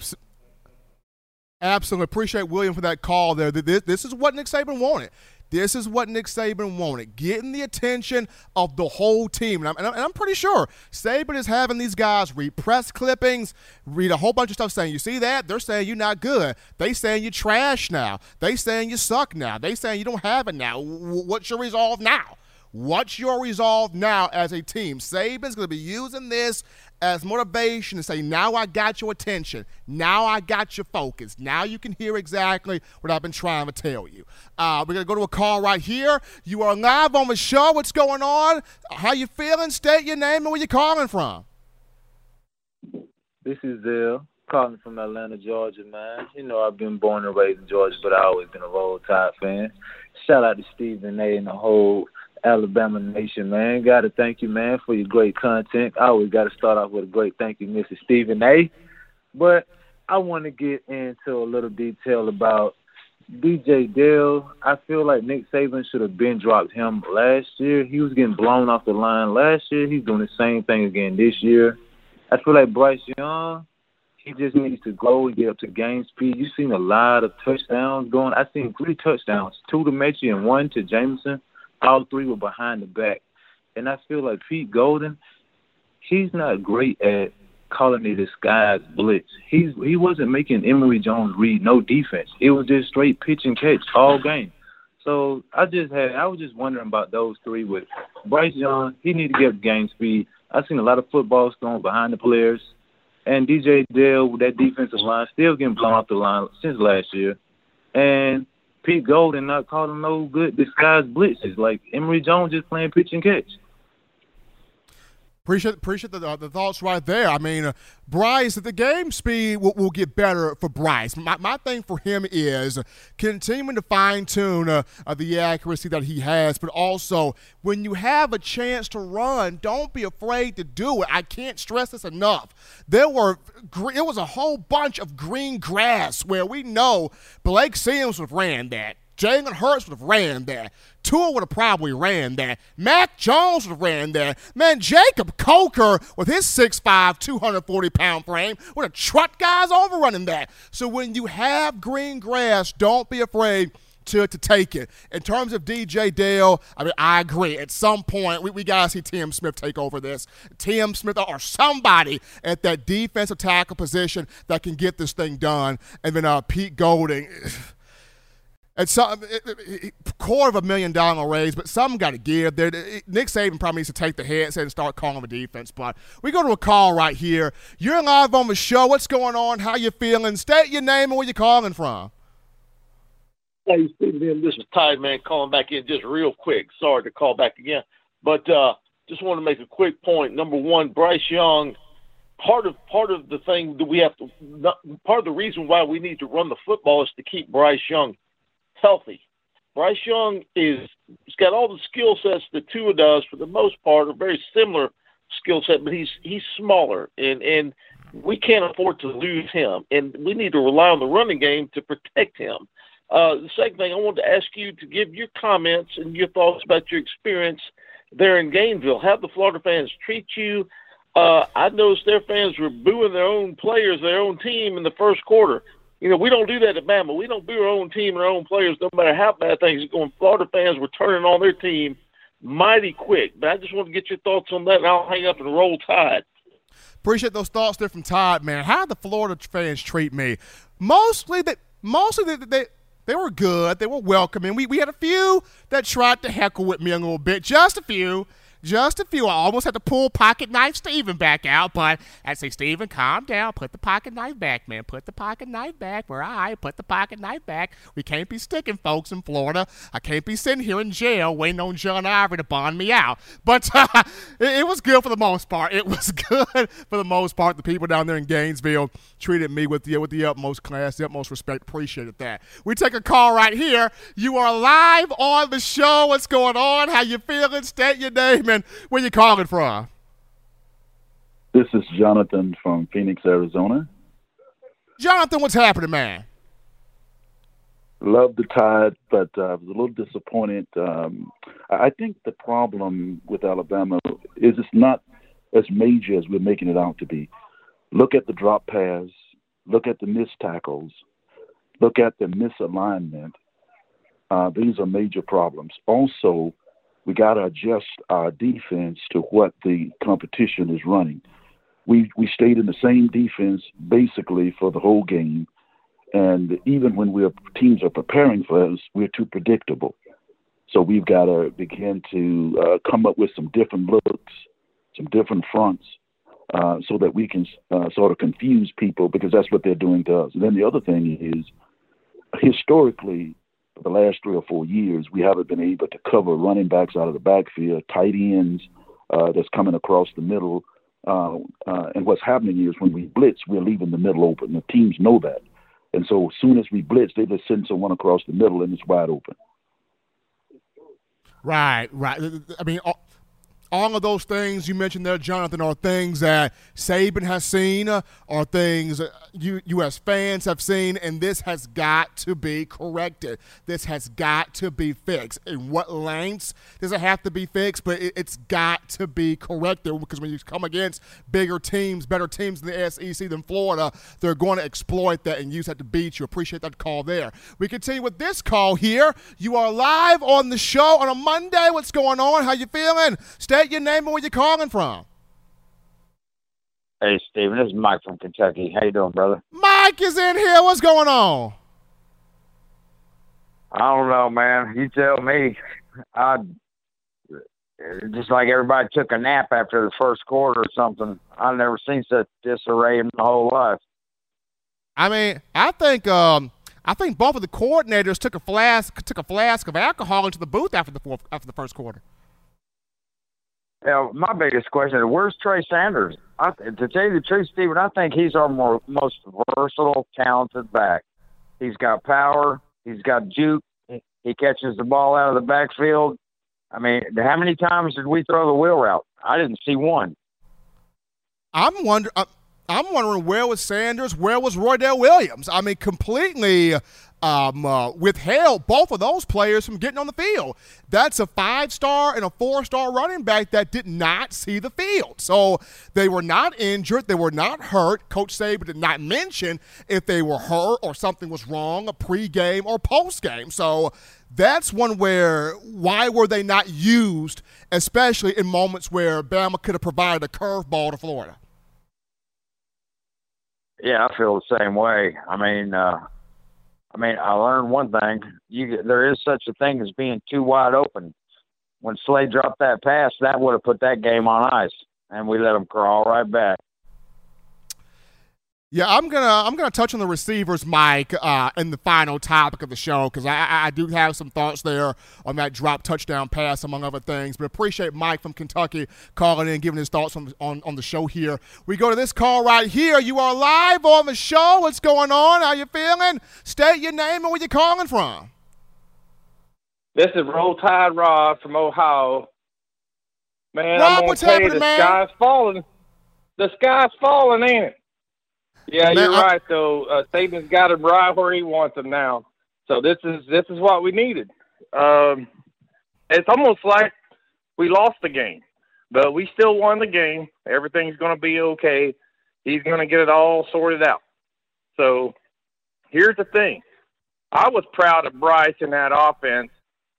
absolutely appreciate William for that call there. This, this is what Nick Saban wanted. This is what Nick Saban wanted, getting the attention of the whole team. And I'm, and I'm, pretty sure Saban is having these guys read press clippings, read a whole bunch of stuff saying, you see that? They're saying you're not good. They saying you're trash now. They saying you suck now. They saying you don't have it now. What's your resolve now? What's your resolve now as a team? Saban's going to be using this as motivation to say, now I got your attention. Now I got your focus. Now you can hear exactly what I've been trying to tell you. Uh, we're going to go to a call right here. You are live on the show. What's going on? How you feeling? State your name and where you're calling from.
This is Zell
calling from Atlanta, Georgia, man. You know, I've been born and raised in Georgia, but I've always been a Roll Tide fan. Shout out to Stephen A. and the whole Alabama Nation, man. Got to thank you, man, for your great content. I always got to start off with a great thank you, Mr. Stephen A. But I want to get into a little detail about DJ Dale. I feel like Nick Saban should have been dropped him last year. He was getting blown off the line last year. He's doing the same thing again this year. I feel like Bryce Young, he just needs to go and get up to game speed. You've seen a lot of touchdowns going. I've seen three touchdowns, two to Metchie and one to Jameson. All three were behind the back. And I feel like Pete Golding, he's not great at calling it disguised blitz. He's he wasn't making Emory Jones read no defense. It was just straight pitch and catch all game. So I just had I was just wondering about those three with Bryce Young, he need to get game speed. I've seen a lot of footballs thrown behind the players. And DJ Dale with that defensive line still getting blown off the line since last year. And Pete Golding not calling no good disguised blitzes. Like Emory Jones just playing pitch and catch.
Appreciate appreciate the, uh, the thoughts right there. I mean, uh, Bryce, the game speed will, will, get better for Bryce. My, my thing for him is continuing to fine tune uh, uh, the accuracy that he has, but also when you have a chance to run, don't be afraid to do it. I can't stress this enough. There were it was a whole bunch of green grass where we know Blake Sims would have ran that. Jalen Hurts would have ran there. Tua would have probably ran there. Mac Jones would have ran there. Man, Jacob Coker with his 6'5", 240 pound frame would have trucked guys over running that. So when you have green grass, don't be afraid to, to take it. In terms of DJ Dale, I mean, I agree. At some point, we, we got to see Tim Smith take over this. Tim Smith or somebody at that defensive tackle position that can get this thing done. And then uh, Pete Golding. It's some quarter of a million dollar raise, but some got to give. There, Nick Saban probably needs to take the headset and start calling the defense. But we go to a call right here. You're live on the show. What's going on? How you feeling? State your name and where you're calling from.
Hey, Stephen, this is Tide Man calling back in just real quick. Sorry to call back again, but uh, just want to make a quick point. Number one, Bryce Young. Part of part of the thing that we have to, part of the reason why we need to run the football is to keep Bryce Young healthy. Bryce Young is he's got all the skill sets that Tua does for the most part, a very similar skill set, but he's he's smaller and and we can't afford to lose him, and we need to rely on the running game to protect him. Uh, the second thing I wanted to ask you to give your comments and your thoughts about your experience there in Gainesville. How the Florida fans treat you? Uh, I noticed their fans were booing their own players, their own team in the first quarter you know, we don't do that at Bama. We don't boo our own team and our own players, no matter how bad things are going. Florida fans were turning on their team mighty quick. But I just want to get your thoughts on that, and I'll hang up and roll tide.
Appreciate those thoughts there from Todd, man. How the Florida fans treat me? Mostly that, mostly they, they, they were good. They were welcoming. We we had a few that tried to heckle with me a little bit, just a few. Just a few. I almost had to pull pocket knife Steven back out, but I say, Steven, calm down. Put the pocket knife back, man. Put the pocket knife back. We're all right. Put the pocket knife back. We can't be sticking folks in Florida. I can't be sitting here in jail waiting on John Ivory to bond me out. But uh, it, it, was good for the most part. It was good for the most part. The people down there in Gainesville treated me with the, with the utmost class, the utmost respect. Appreciated that. We take a call right here. You are live on the show. What's going on? How you feeling? State your name where you calling from?
This is Jonathan from Phoenix, Arizona.
Jonathan, what's happening, man?
Love the Tide, but uh, I was a little disappointed. Um, I think the problem with Alabama is it's not as major as we're making it out to be. Look at the drop pass, look at the missed tackles, look at the misalignment. Uh, these are major problems. Also, we got to adjust our defense to what the competition is running. We we stayed in the same defense basically for the whole game, and even when we're teams are preparing for us, we're too predictable. So we've got to begin to uh, come up with some different looks, some different fronts, uh, so that we can uh, sort of confuse people because that's what they're doing to us. And then the other thing is, historically, for the last three or four years, we haven't been able to cover running backs out of the backfield, tight ends uh, that's coming across the middle, Uh, uh, and what's happening is when we blitz, we're leaving the middle open. The teams know that. And so as soon as we blitz, they just send someone across the middle and it's wide open.
Right, right. I mean, all of those things you mentioned there, Jonathan, are things that Saban has seen, uh, are things you, you as fans have seen, and this has got to be corrected. This has got to be fixed. In what lengths does it have to be fixed? But it, has got to be corrected because when you come against bigger teams, better teams in the SEC than Florida, they're going to exploit that and use that to beat you. Appreciate that call there. We continue with this call here. You are live on the show on a Monday. What's going on? How you feeling? Stay state your name and where you're calling from.
Hey, Steven, this is Mike from Kentucky. How you doing, brother?
Mike is in here. What's going on?
I don't know, man. You tell me. I just like everybody took a nap after the first quarter or something. I've never seen such disarray in my whole life.
I mean, I think um, I think both of the coordinators took a flask took a flask of alcohol into the booth after the fourth, after the first quarter.
Yeah, my biggest question is where's Trey Sanders? I, to tell you the truth, Steven, I think he's our more, most versatile, talented back. He's got power. He's got juke. He catches the ball out of the backfield. I mean, how many times did we throw the wheel route? I didn't see one.
I'm wondering. Uh, I'm wondering where was Sanders? Where was Roydell Williams? I mean, completely um, uh, withheld both of those players from getting on the field. That's a five star and a four star running back that did not see the field. So they were not injured. They were not hurt. Coach Saban did not mention if they were hurt or something was wrong, a pregame or postgame. So that's one where why were they not used, especially in moments where Bama could have provided a curveball to Florida?
Yeah, I feel the same way. I mean, uh, I mean, I learned one thing: you there is such a thing as being too wide open. When Slade dropped that pass, that would have put that game on ice, and we let them crawl right back.
Yeah, I'm gonna I'm gonna touch on the receivers, Mike, uh, in the final topic of the show because I, I do have some thoughts there on that drop touchdown pass, among other things. But appreciate Mike from Kentucky calling in, giving his thoughts on, on on the show here. We go to this call right here. You are live on the show. What's going on? How you feeling? State your name and where you're calling from.
This is Roll Tide Rob from Ohio. Man,
Rob,
I'm gonna
what's happening,
the
man?
sky's falling. The sky's falling, ain't it? Yeah,
Man,
you're
I-
right though. Uh, Saban's got him right where he wants him now. So this is this is what we needed. Um, it's almost like we lost the game, but we still won the game. Everything's going to be okay. He's going to get it all sorted out. So here's the thing: I was proud of Bryce in that offense.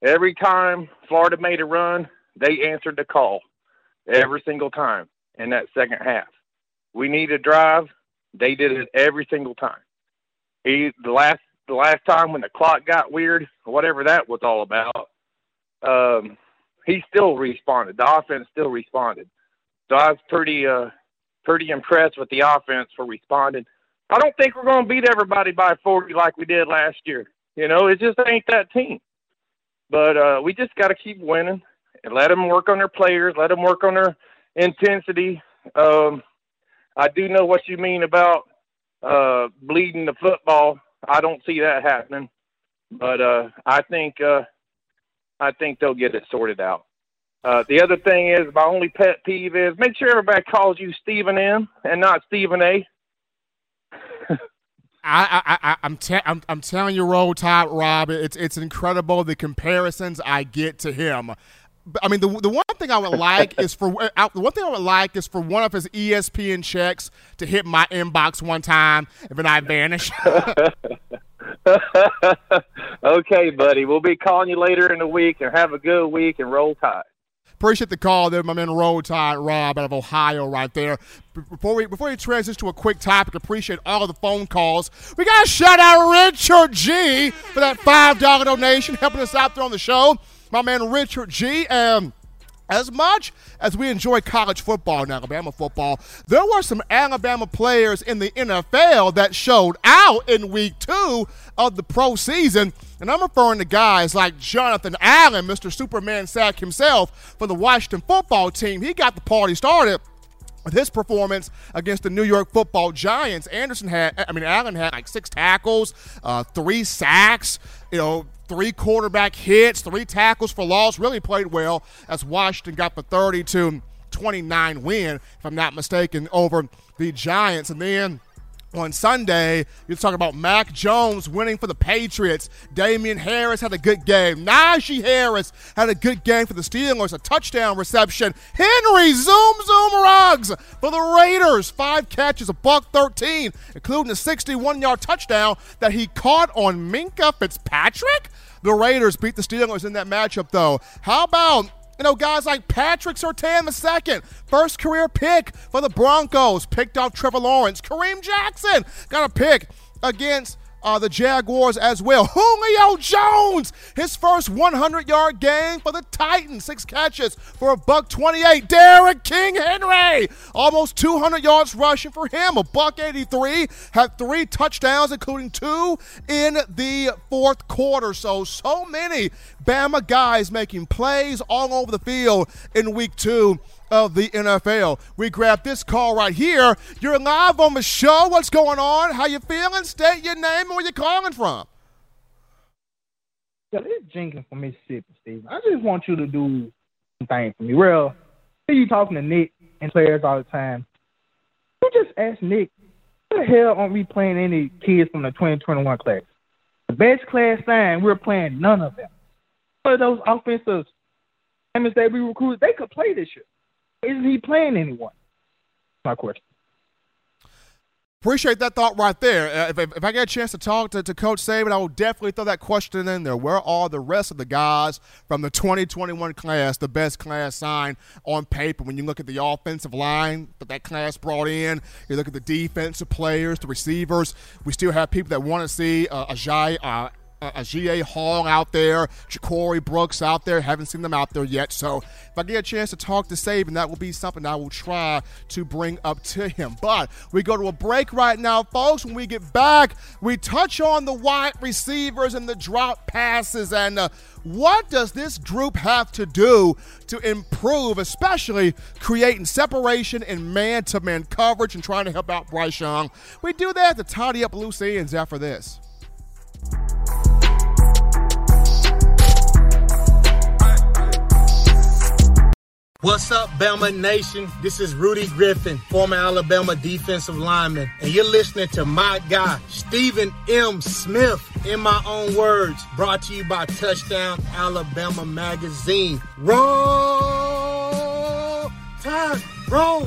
Every time Florida made a run, they answered the call. Every single time in that second half, we need a drive. They did it every single time. He the last the last time when the clock got weird, whatever that was all about, um, he still responded. The offense still responded. So I was pretty uh pretty impressed with the offense for responding. I don't think we're going to beat everybody by 40 like we did last year. You know, it just ain't that team. But uh, we just got to keep winning and let them work on their players, let them work on their intensity. Um, I do know what you mean about uh, bleeding the football. I don't see that happening, but uh, I think uh, I think they'll get it sorted out. Uh, the other thing is my only pet peeve is make sure everybody calls you Stephen M and not Stephen A.
I, I, I, I'm, te- I'm, I'm telling you, Roll Tide Rob, it's, it's incredible the comparisons I get to him. I mean, the, the one thing I would like is for uh, the one thing I would like is for one of his ESPN checks to hit my inbox one time, and then I vanish.
okay, buddy. We'll be calling you later in the week and have a good week and roll tide.
Appreciate the call there, my man Roll Tide Rob out of Ohio right there. Before we before we transition to a quick topic, appreciate all of the phone calls. We got to shout out Richard G for that five dollar donation, helping us out there on the show. My man Richard G. And as much as we enjoy college football and Alabama football, there were some Alabama players in the NFL that showed out in week two of the pro season. And I'm referring to guys like Jonathan Allen, Mr. Superman Sack himself, from the Washington football team. He got the party started with his performance against the New York Football Giants. Anderson had, I mean, Allen had like six tackles, uh, three sacks, you know, three quarterback hits, three tackles for loss. Really played well as Washington got the 30 to 29 win, if I'm not mistaken, over the Giants. And then on Sunday, you're talking about Mac Jones winning for the Patriots. Damien Harris had a good game. Najee Harris had a good game for the Steelers, a touchdown reception. Henry Zoom Zoom Ruggs for the Raiders. Five catches, a buck 13, including a 61 yard touchdown that he caught on Minkah Fitzpatrick. The Raiders beat the Steelers in that matchup, though. How about you know, guys like Patrick Surtain second, first career pick for the Broncos, picked off Trevor Lawrence. Kareem Jackson got a pick against uh, the Jaguars as well. Julio Jones, his first 100 yard game for the Titans, six catches for a buck 28. Derrick King Henry, almost 200 yards rushing for him, a buck 83. Had three touchdowns, including two in the fourth quarter. So, so many Bama guys making plays all over the field in week two of the NFL. We grab this call right here. You're live on the show. What's going on? How you feeling? State your name and where you calling from.
Yeah, this is Jenkins from Mississippi, Steve. I just want you to do something for me. Real, hear you talking to Nick and players all the time. You just ask Nick, what the hell aren't we playing any kids from the 2021 class? The best class signed, we're playing none of them. But those offensive that we recruited, they could play this year. Isn't he playing anyone? My question.
Appreciate that thought right there. Uh, if, if, if, I get a chance to talk to, to Coach Saban, I will definitely throw that question in there. Where are the rest of the guys from the 2021 class, the best class signed on paper? When you look at the offensive line that that class brought in, you look at the defensive players, the receivers, we still have people that want to see uh, Agiye uh, a G.A. Hall out there, Ja'Corey Brooks out there. Haven't seen them out there yet. So if I get a chance to talk to Saban, that will be something I will try to bring up to him. But we go to a break right now, folks. When we get back, we touch on the wide receivers and the drop passes and uh, what does this group have to do to improve, especially creating separation in man to man coverage and trying to help out Bryce Young? We do that to tidy up loose ends after this.
What's up, Bama Nation? This is Rudy Griffin, former Alabama defensive lineman, and you're listening to my guy, Stephen M. Smith, in my own words, brought to you by Touchdown Alabama Magazine. Roll! Tide, roll!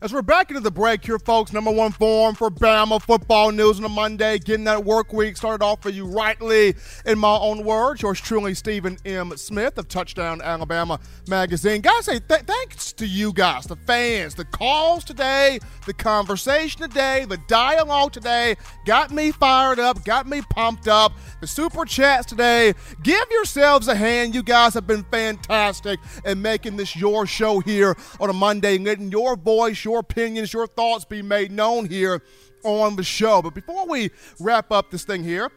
As we're back into the break here, folks, number one form for Bama football news on a Monday, getting that work week started off for you rightly in my own words. Yours truly, Stephen M. Smith of Touchdown Alabama Magazine. Guys, say th- thanks to you guys, the fans, the calls today, the conversation today, the dialogue today got me fired up, got me pumped up. The super chats today, give yourselves a hand. You guys have been fantastic in making this your show here on a Monday, letting your voice, your opinions, your thoughts be made known here on the show. But before we wrap up this thing here,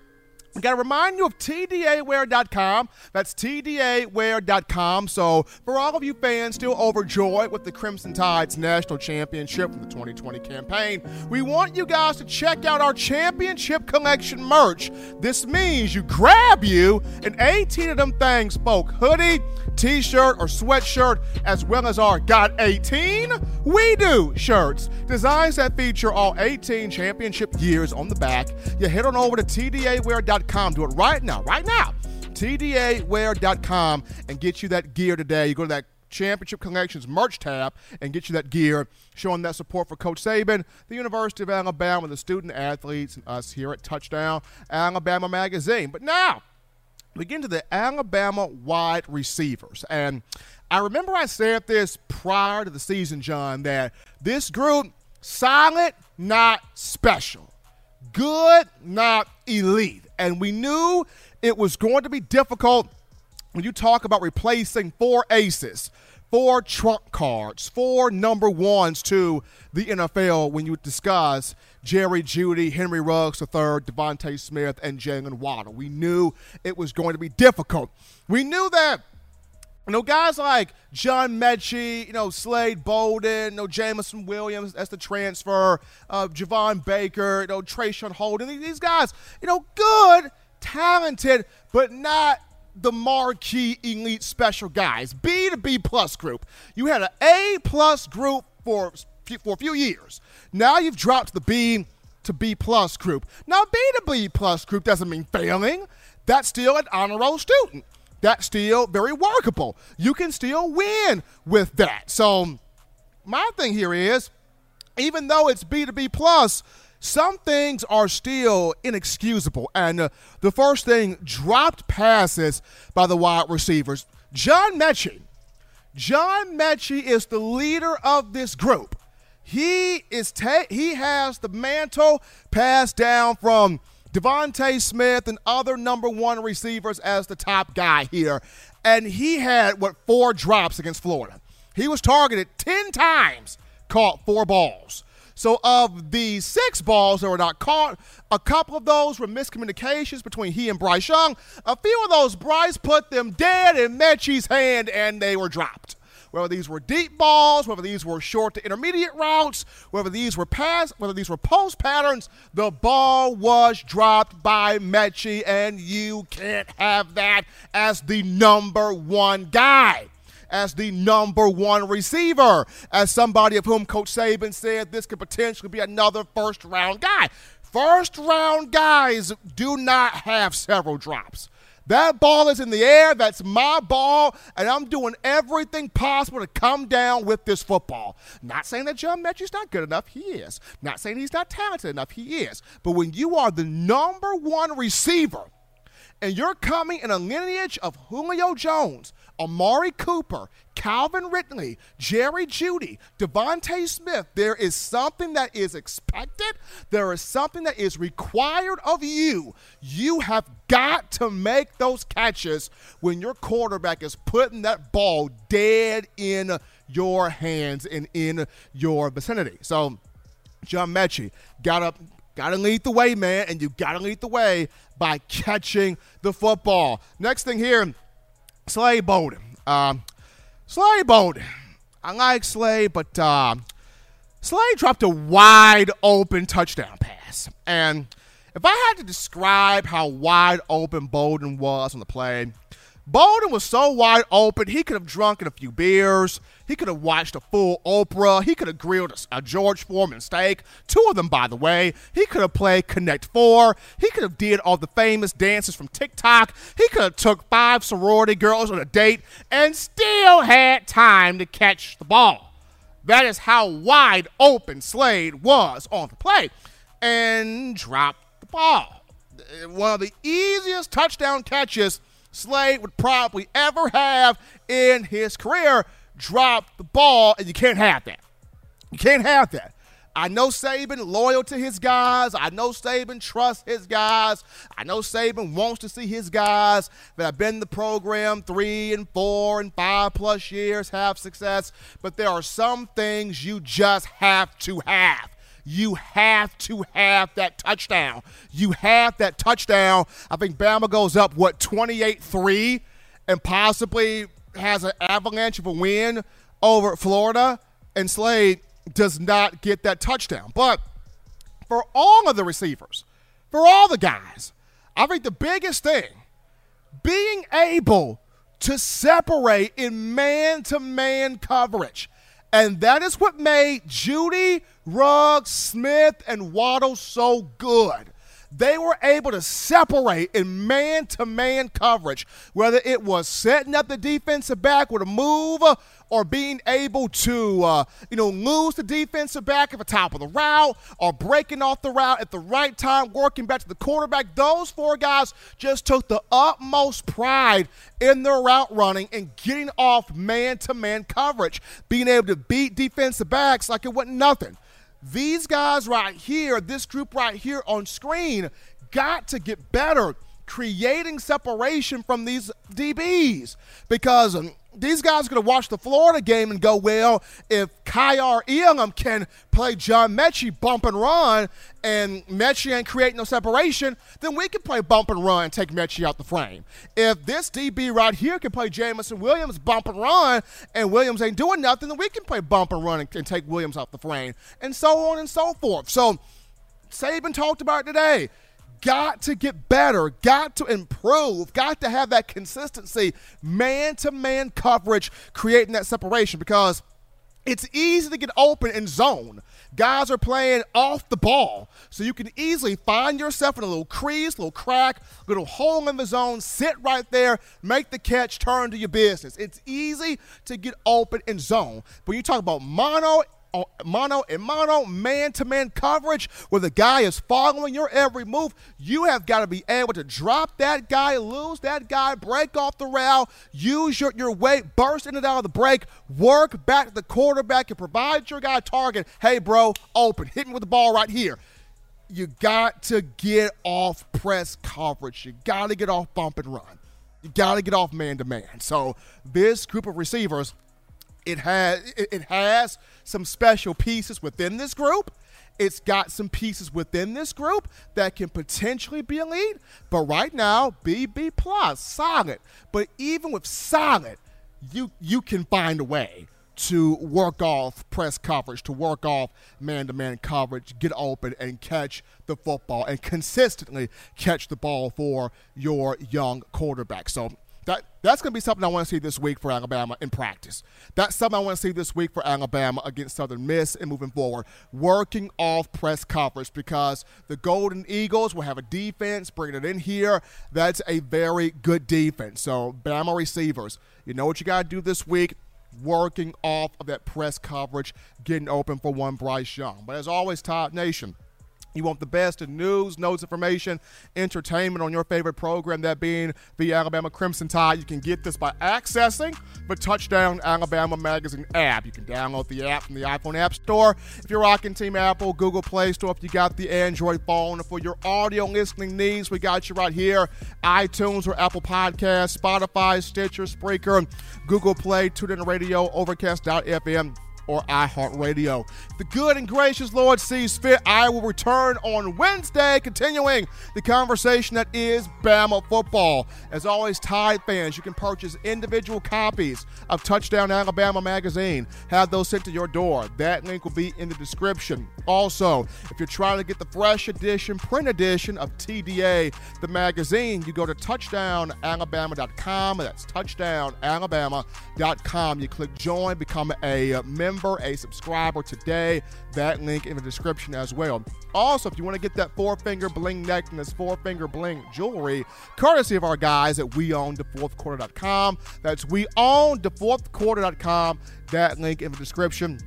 I got to remind you of TDAwear.com. That's TDAwear.com. So, for all of you fans still overjoyed with the Crimson Tide's national championship from the 2020 campaign, we want you guys to check out our championship collection merch. This means you grab you an 18 of them things, folk hoodie, t shirt, or sweatshirt, as well as our Got 18 We Do shirts. Designs that feature all 18 championship years on the back. You head on over to TDAwear.com TDAwear.com. Do it right now, right now. TDAwear.com and get you that gear today. You go to that Championship Collections merch tab and get you that gear, showing that support for Coach Saban, the University of Alabama, the student athletes, and us here at Touchdown Alabama Magazine. But now, we get into the Alabama wide receivers. And I remember I said this prior to the season, John, that this group, solid, not special. Good, not elite. And we knew it was going to be difficult when you talk about replacing four aces, four trump cards, four number ones to the NFL when you discuss Jerry Jeudy, Henry Ruggs III, DeVonta Smith, and Jaylen Waddle. We knew it was going to be difficult. We knew that you know, guys like John Metchie, you know, Slade Bolden, you know, Jameson Williams, that's the transfer, uh, Javon Baker, you know, Traeshon Holden, these guys, you know, good, talented, but not the marquee elite special guys. B to B plus group. You had an A plus group for, for a few years. Now you've dropped the B to B plus group. Now, B to B plus group doesn't mean failing. That's still an honor roll student that's still very workable. You can still win with that. So my thing here is, even though it's B2B plus, some things are still inexcusable. And uh, the first thing, dropped passes by the wide receivers. John Metchie. John Metchie is the leader of this group. He is he has the mantle passed down from DeVonta Smith and other number one receivers as the top guy here. And he had, what, four drops against Florida. He was targeted 10 times, caught four balls. So, of the six balls that were not caught, a couple of those were miscommunications between he and Bryce Young. A few of those, Bryce put them dead in Metchie's hand and they were dropped whether these were deep balls, whether these were short to intermediate routes, whether these were pass, whether these were post patterns, the ball was dropped by Metchie, and you can't have that as the number one guy as the number one receiver, as somebody of whom Coach Saban said this could potentially be another first round guy. First round guys do not have several drops. That ball is in the air. That's my ball. And I'm doing everything possible to come down with this football. Not saying that John Metchie's not good enough. He is. Not saying he's not talented enough. He is. But when you are the number one receiver and you're coming in a lineage of Julio Jones, Amari Cooper, Calvin Ridley, Jerry Jeudy, DeVonta Smith, there is something that is expected. There is something that is required of you. You have got to make those catches when your quarterback is putting that ball dead in your hands and in your vicinity. So, John Metchie got up, got to lead the way, man, and you got to lead the way by catching the football. Next thing here, Slade Bolden. Um, Slade Bolden. I like Slade, but uh, Slade dropped a wide open touchdown pass. And if I had to describe how wide open Bolden was on the play, Bolden was so wide open, he could have drunk a few beers. He could have watched a full Oprah. He could have grilled a, a, George Foreman steak. Two of them, by the way. He could have played Connect Four. He could have did all the famous dances from TikTok. He could have took five sorority girls on a date and still had time to catch the ball. That is how wide open Slade was on the play and dropped the ball. One of the easiest touchdown catches – Slade would probably ever have in his career. Drop the ball, and you can't have that. You can't have that. I know Saban loyal to his guys. I know Saban trusts his guys. I know Saban wants to see his guys that have been in the program three and four and five plus years have success. But there are some things you just have to have. You have to have that touchdown. You have that touchdown. I think Bama goes up, what, 28 3 and possibly has an avalanche of a win over Florida. And Slade does not get that touchdown. But for all of the receivers, for all the guys, I think the biggest thing, being able to separate in man to man coverage. And that is what made Jeudy, Ruggs, Smith, and Waddle so good. They were able to separate in man to man coverage, whether it was setting up the defensive back with a move or being able to, uh, you know, lose the defensive back at the top of the route or breaking off the route at the right time, working back to the quarterback. Those four guys just took the utmost pride in their route running and getting off man to man coverage, being able to beat defensive backs like it wasn't nothing. These guys right here, this group right here on screen, got to get better creating separation from these DBs because these guys are going to watch the Florida game and go, well, if Kaiir Elam can play John Metchie bump and run and Metchie ain't creating no separation, then we can play bump and run and take Metchie out the frame. If this DB right here can play Jameson Williams bump and run and Williams ain't doing nothing, then we can play bump and run and, and take Williams off the frame and so on and so forth. So Saban talked about today got to get better, got to improve, got to have that consistency, man to man coverage, creating that separation because it's easy to get open in zone. Guys are playing off the ball, so you can easily find yourself in a little crease, little crack, little hole in the zone, sit right there, make the catch, turn to your business. It's easy to get open in zone. But you talk about mono mono and mono man to man coverage where the guy is following your every move, you have got to be able to drop that guy, lose that guy, break off the route, use your, your weight, burst in and out of the break, work back to the quarterback and provide your guy target. Hey, bro, open. Hit me with the ball right here. You got to get off press coverage. You got to get off bump and run. You got to get off man to man. So, this group of receivers it has it has some special pieces within this group. It's got some pieces within this group that can potentially be elite, but right now, BB plus, solid. But even with solid, you you can find a way to work off press coverage, to work off man-to-man coverage, get open and catch the football and consistently catch the ball for your young quarterback. So that that's going to be something I want to see this week for Alabama in practice. That's something I want to see this week for Alabama against Southern Miss and moving forward. Working off press coverage because the Golden Eagles will have a defense bringing it in here. That's a very good defense. So Bama receivers, you know what you got to do this week working off of that press coverage, getting open for one Bryce Young. But as always, Top Nation, you want the best in news, notes, information, entertainment on your favorite program, that being the Alabama Crimson Tide. You can get this by accessing the Touchdown Alabama Magazine app. You can download the app from the iPhone App Store. If you're rocking Team Apple, Google Play Store, if you got the Android phone. For your audio listening needs, we got you right here iTunes or Apple Podcasts, Spotify, Stitcher, Spreaker, Google Play, TuneIn Radio, Overcast.fm or iHeartRadio. The good and gracious Lord sees fit. I will return on Wednesday, continuing the conversation that is Bama football. As always, Tide fans, you can purchase individual copies of Touchdown Alabama magazine. Have those sent to your door. That link will be in the description. Also, if you're trying to get the fresh edition, print edition of TDA, the magazine, you go to touchdownalabama.com. That's touchdownalabama.com. You click join, become a member member, a subscriber today. That link in the description as well. Also, if you want to get that four finger bling necklace, four finger bling jewelry, courtesy of our guys at weownthefourthquarter.com. That's weownthefourthquarter.com. That link in the description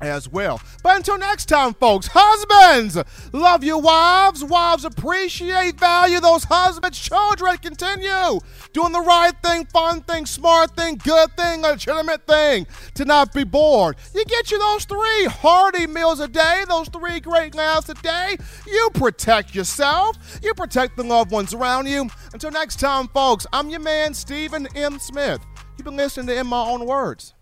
as well. But until next time, folks, husbands, love your wives. Wives appreciate, value those husbands. Children, continue doing the right thing, fun thing, smart thing, good thing, legitimate thing to not be bored. You get you those three hearty meals a day, those three great laughs a day. You protect yourself, you protect the loved ones around you. Until next time, folks, I'm your man, Stephen M. Smith. You've been listening to In My Own Words.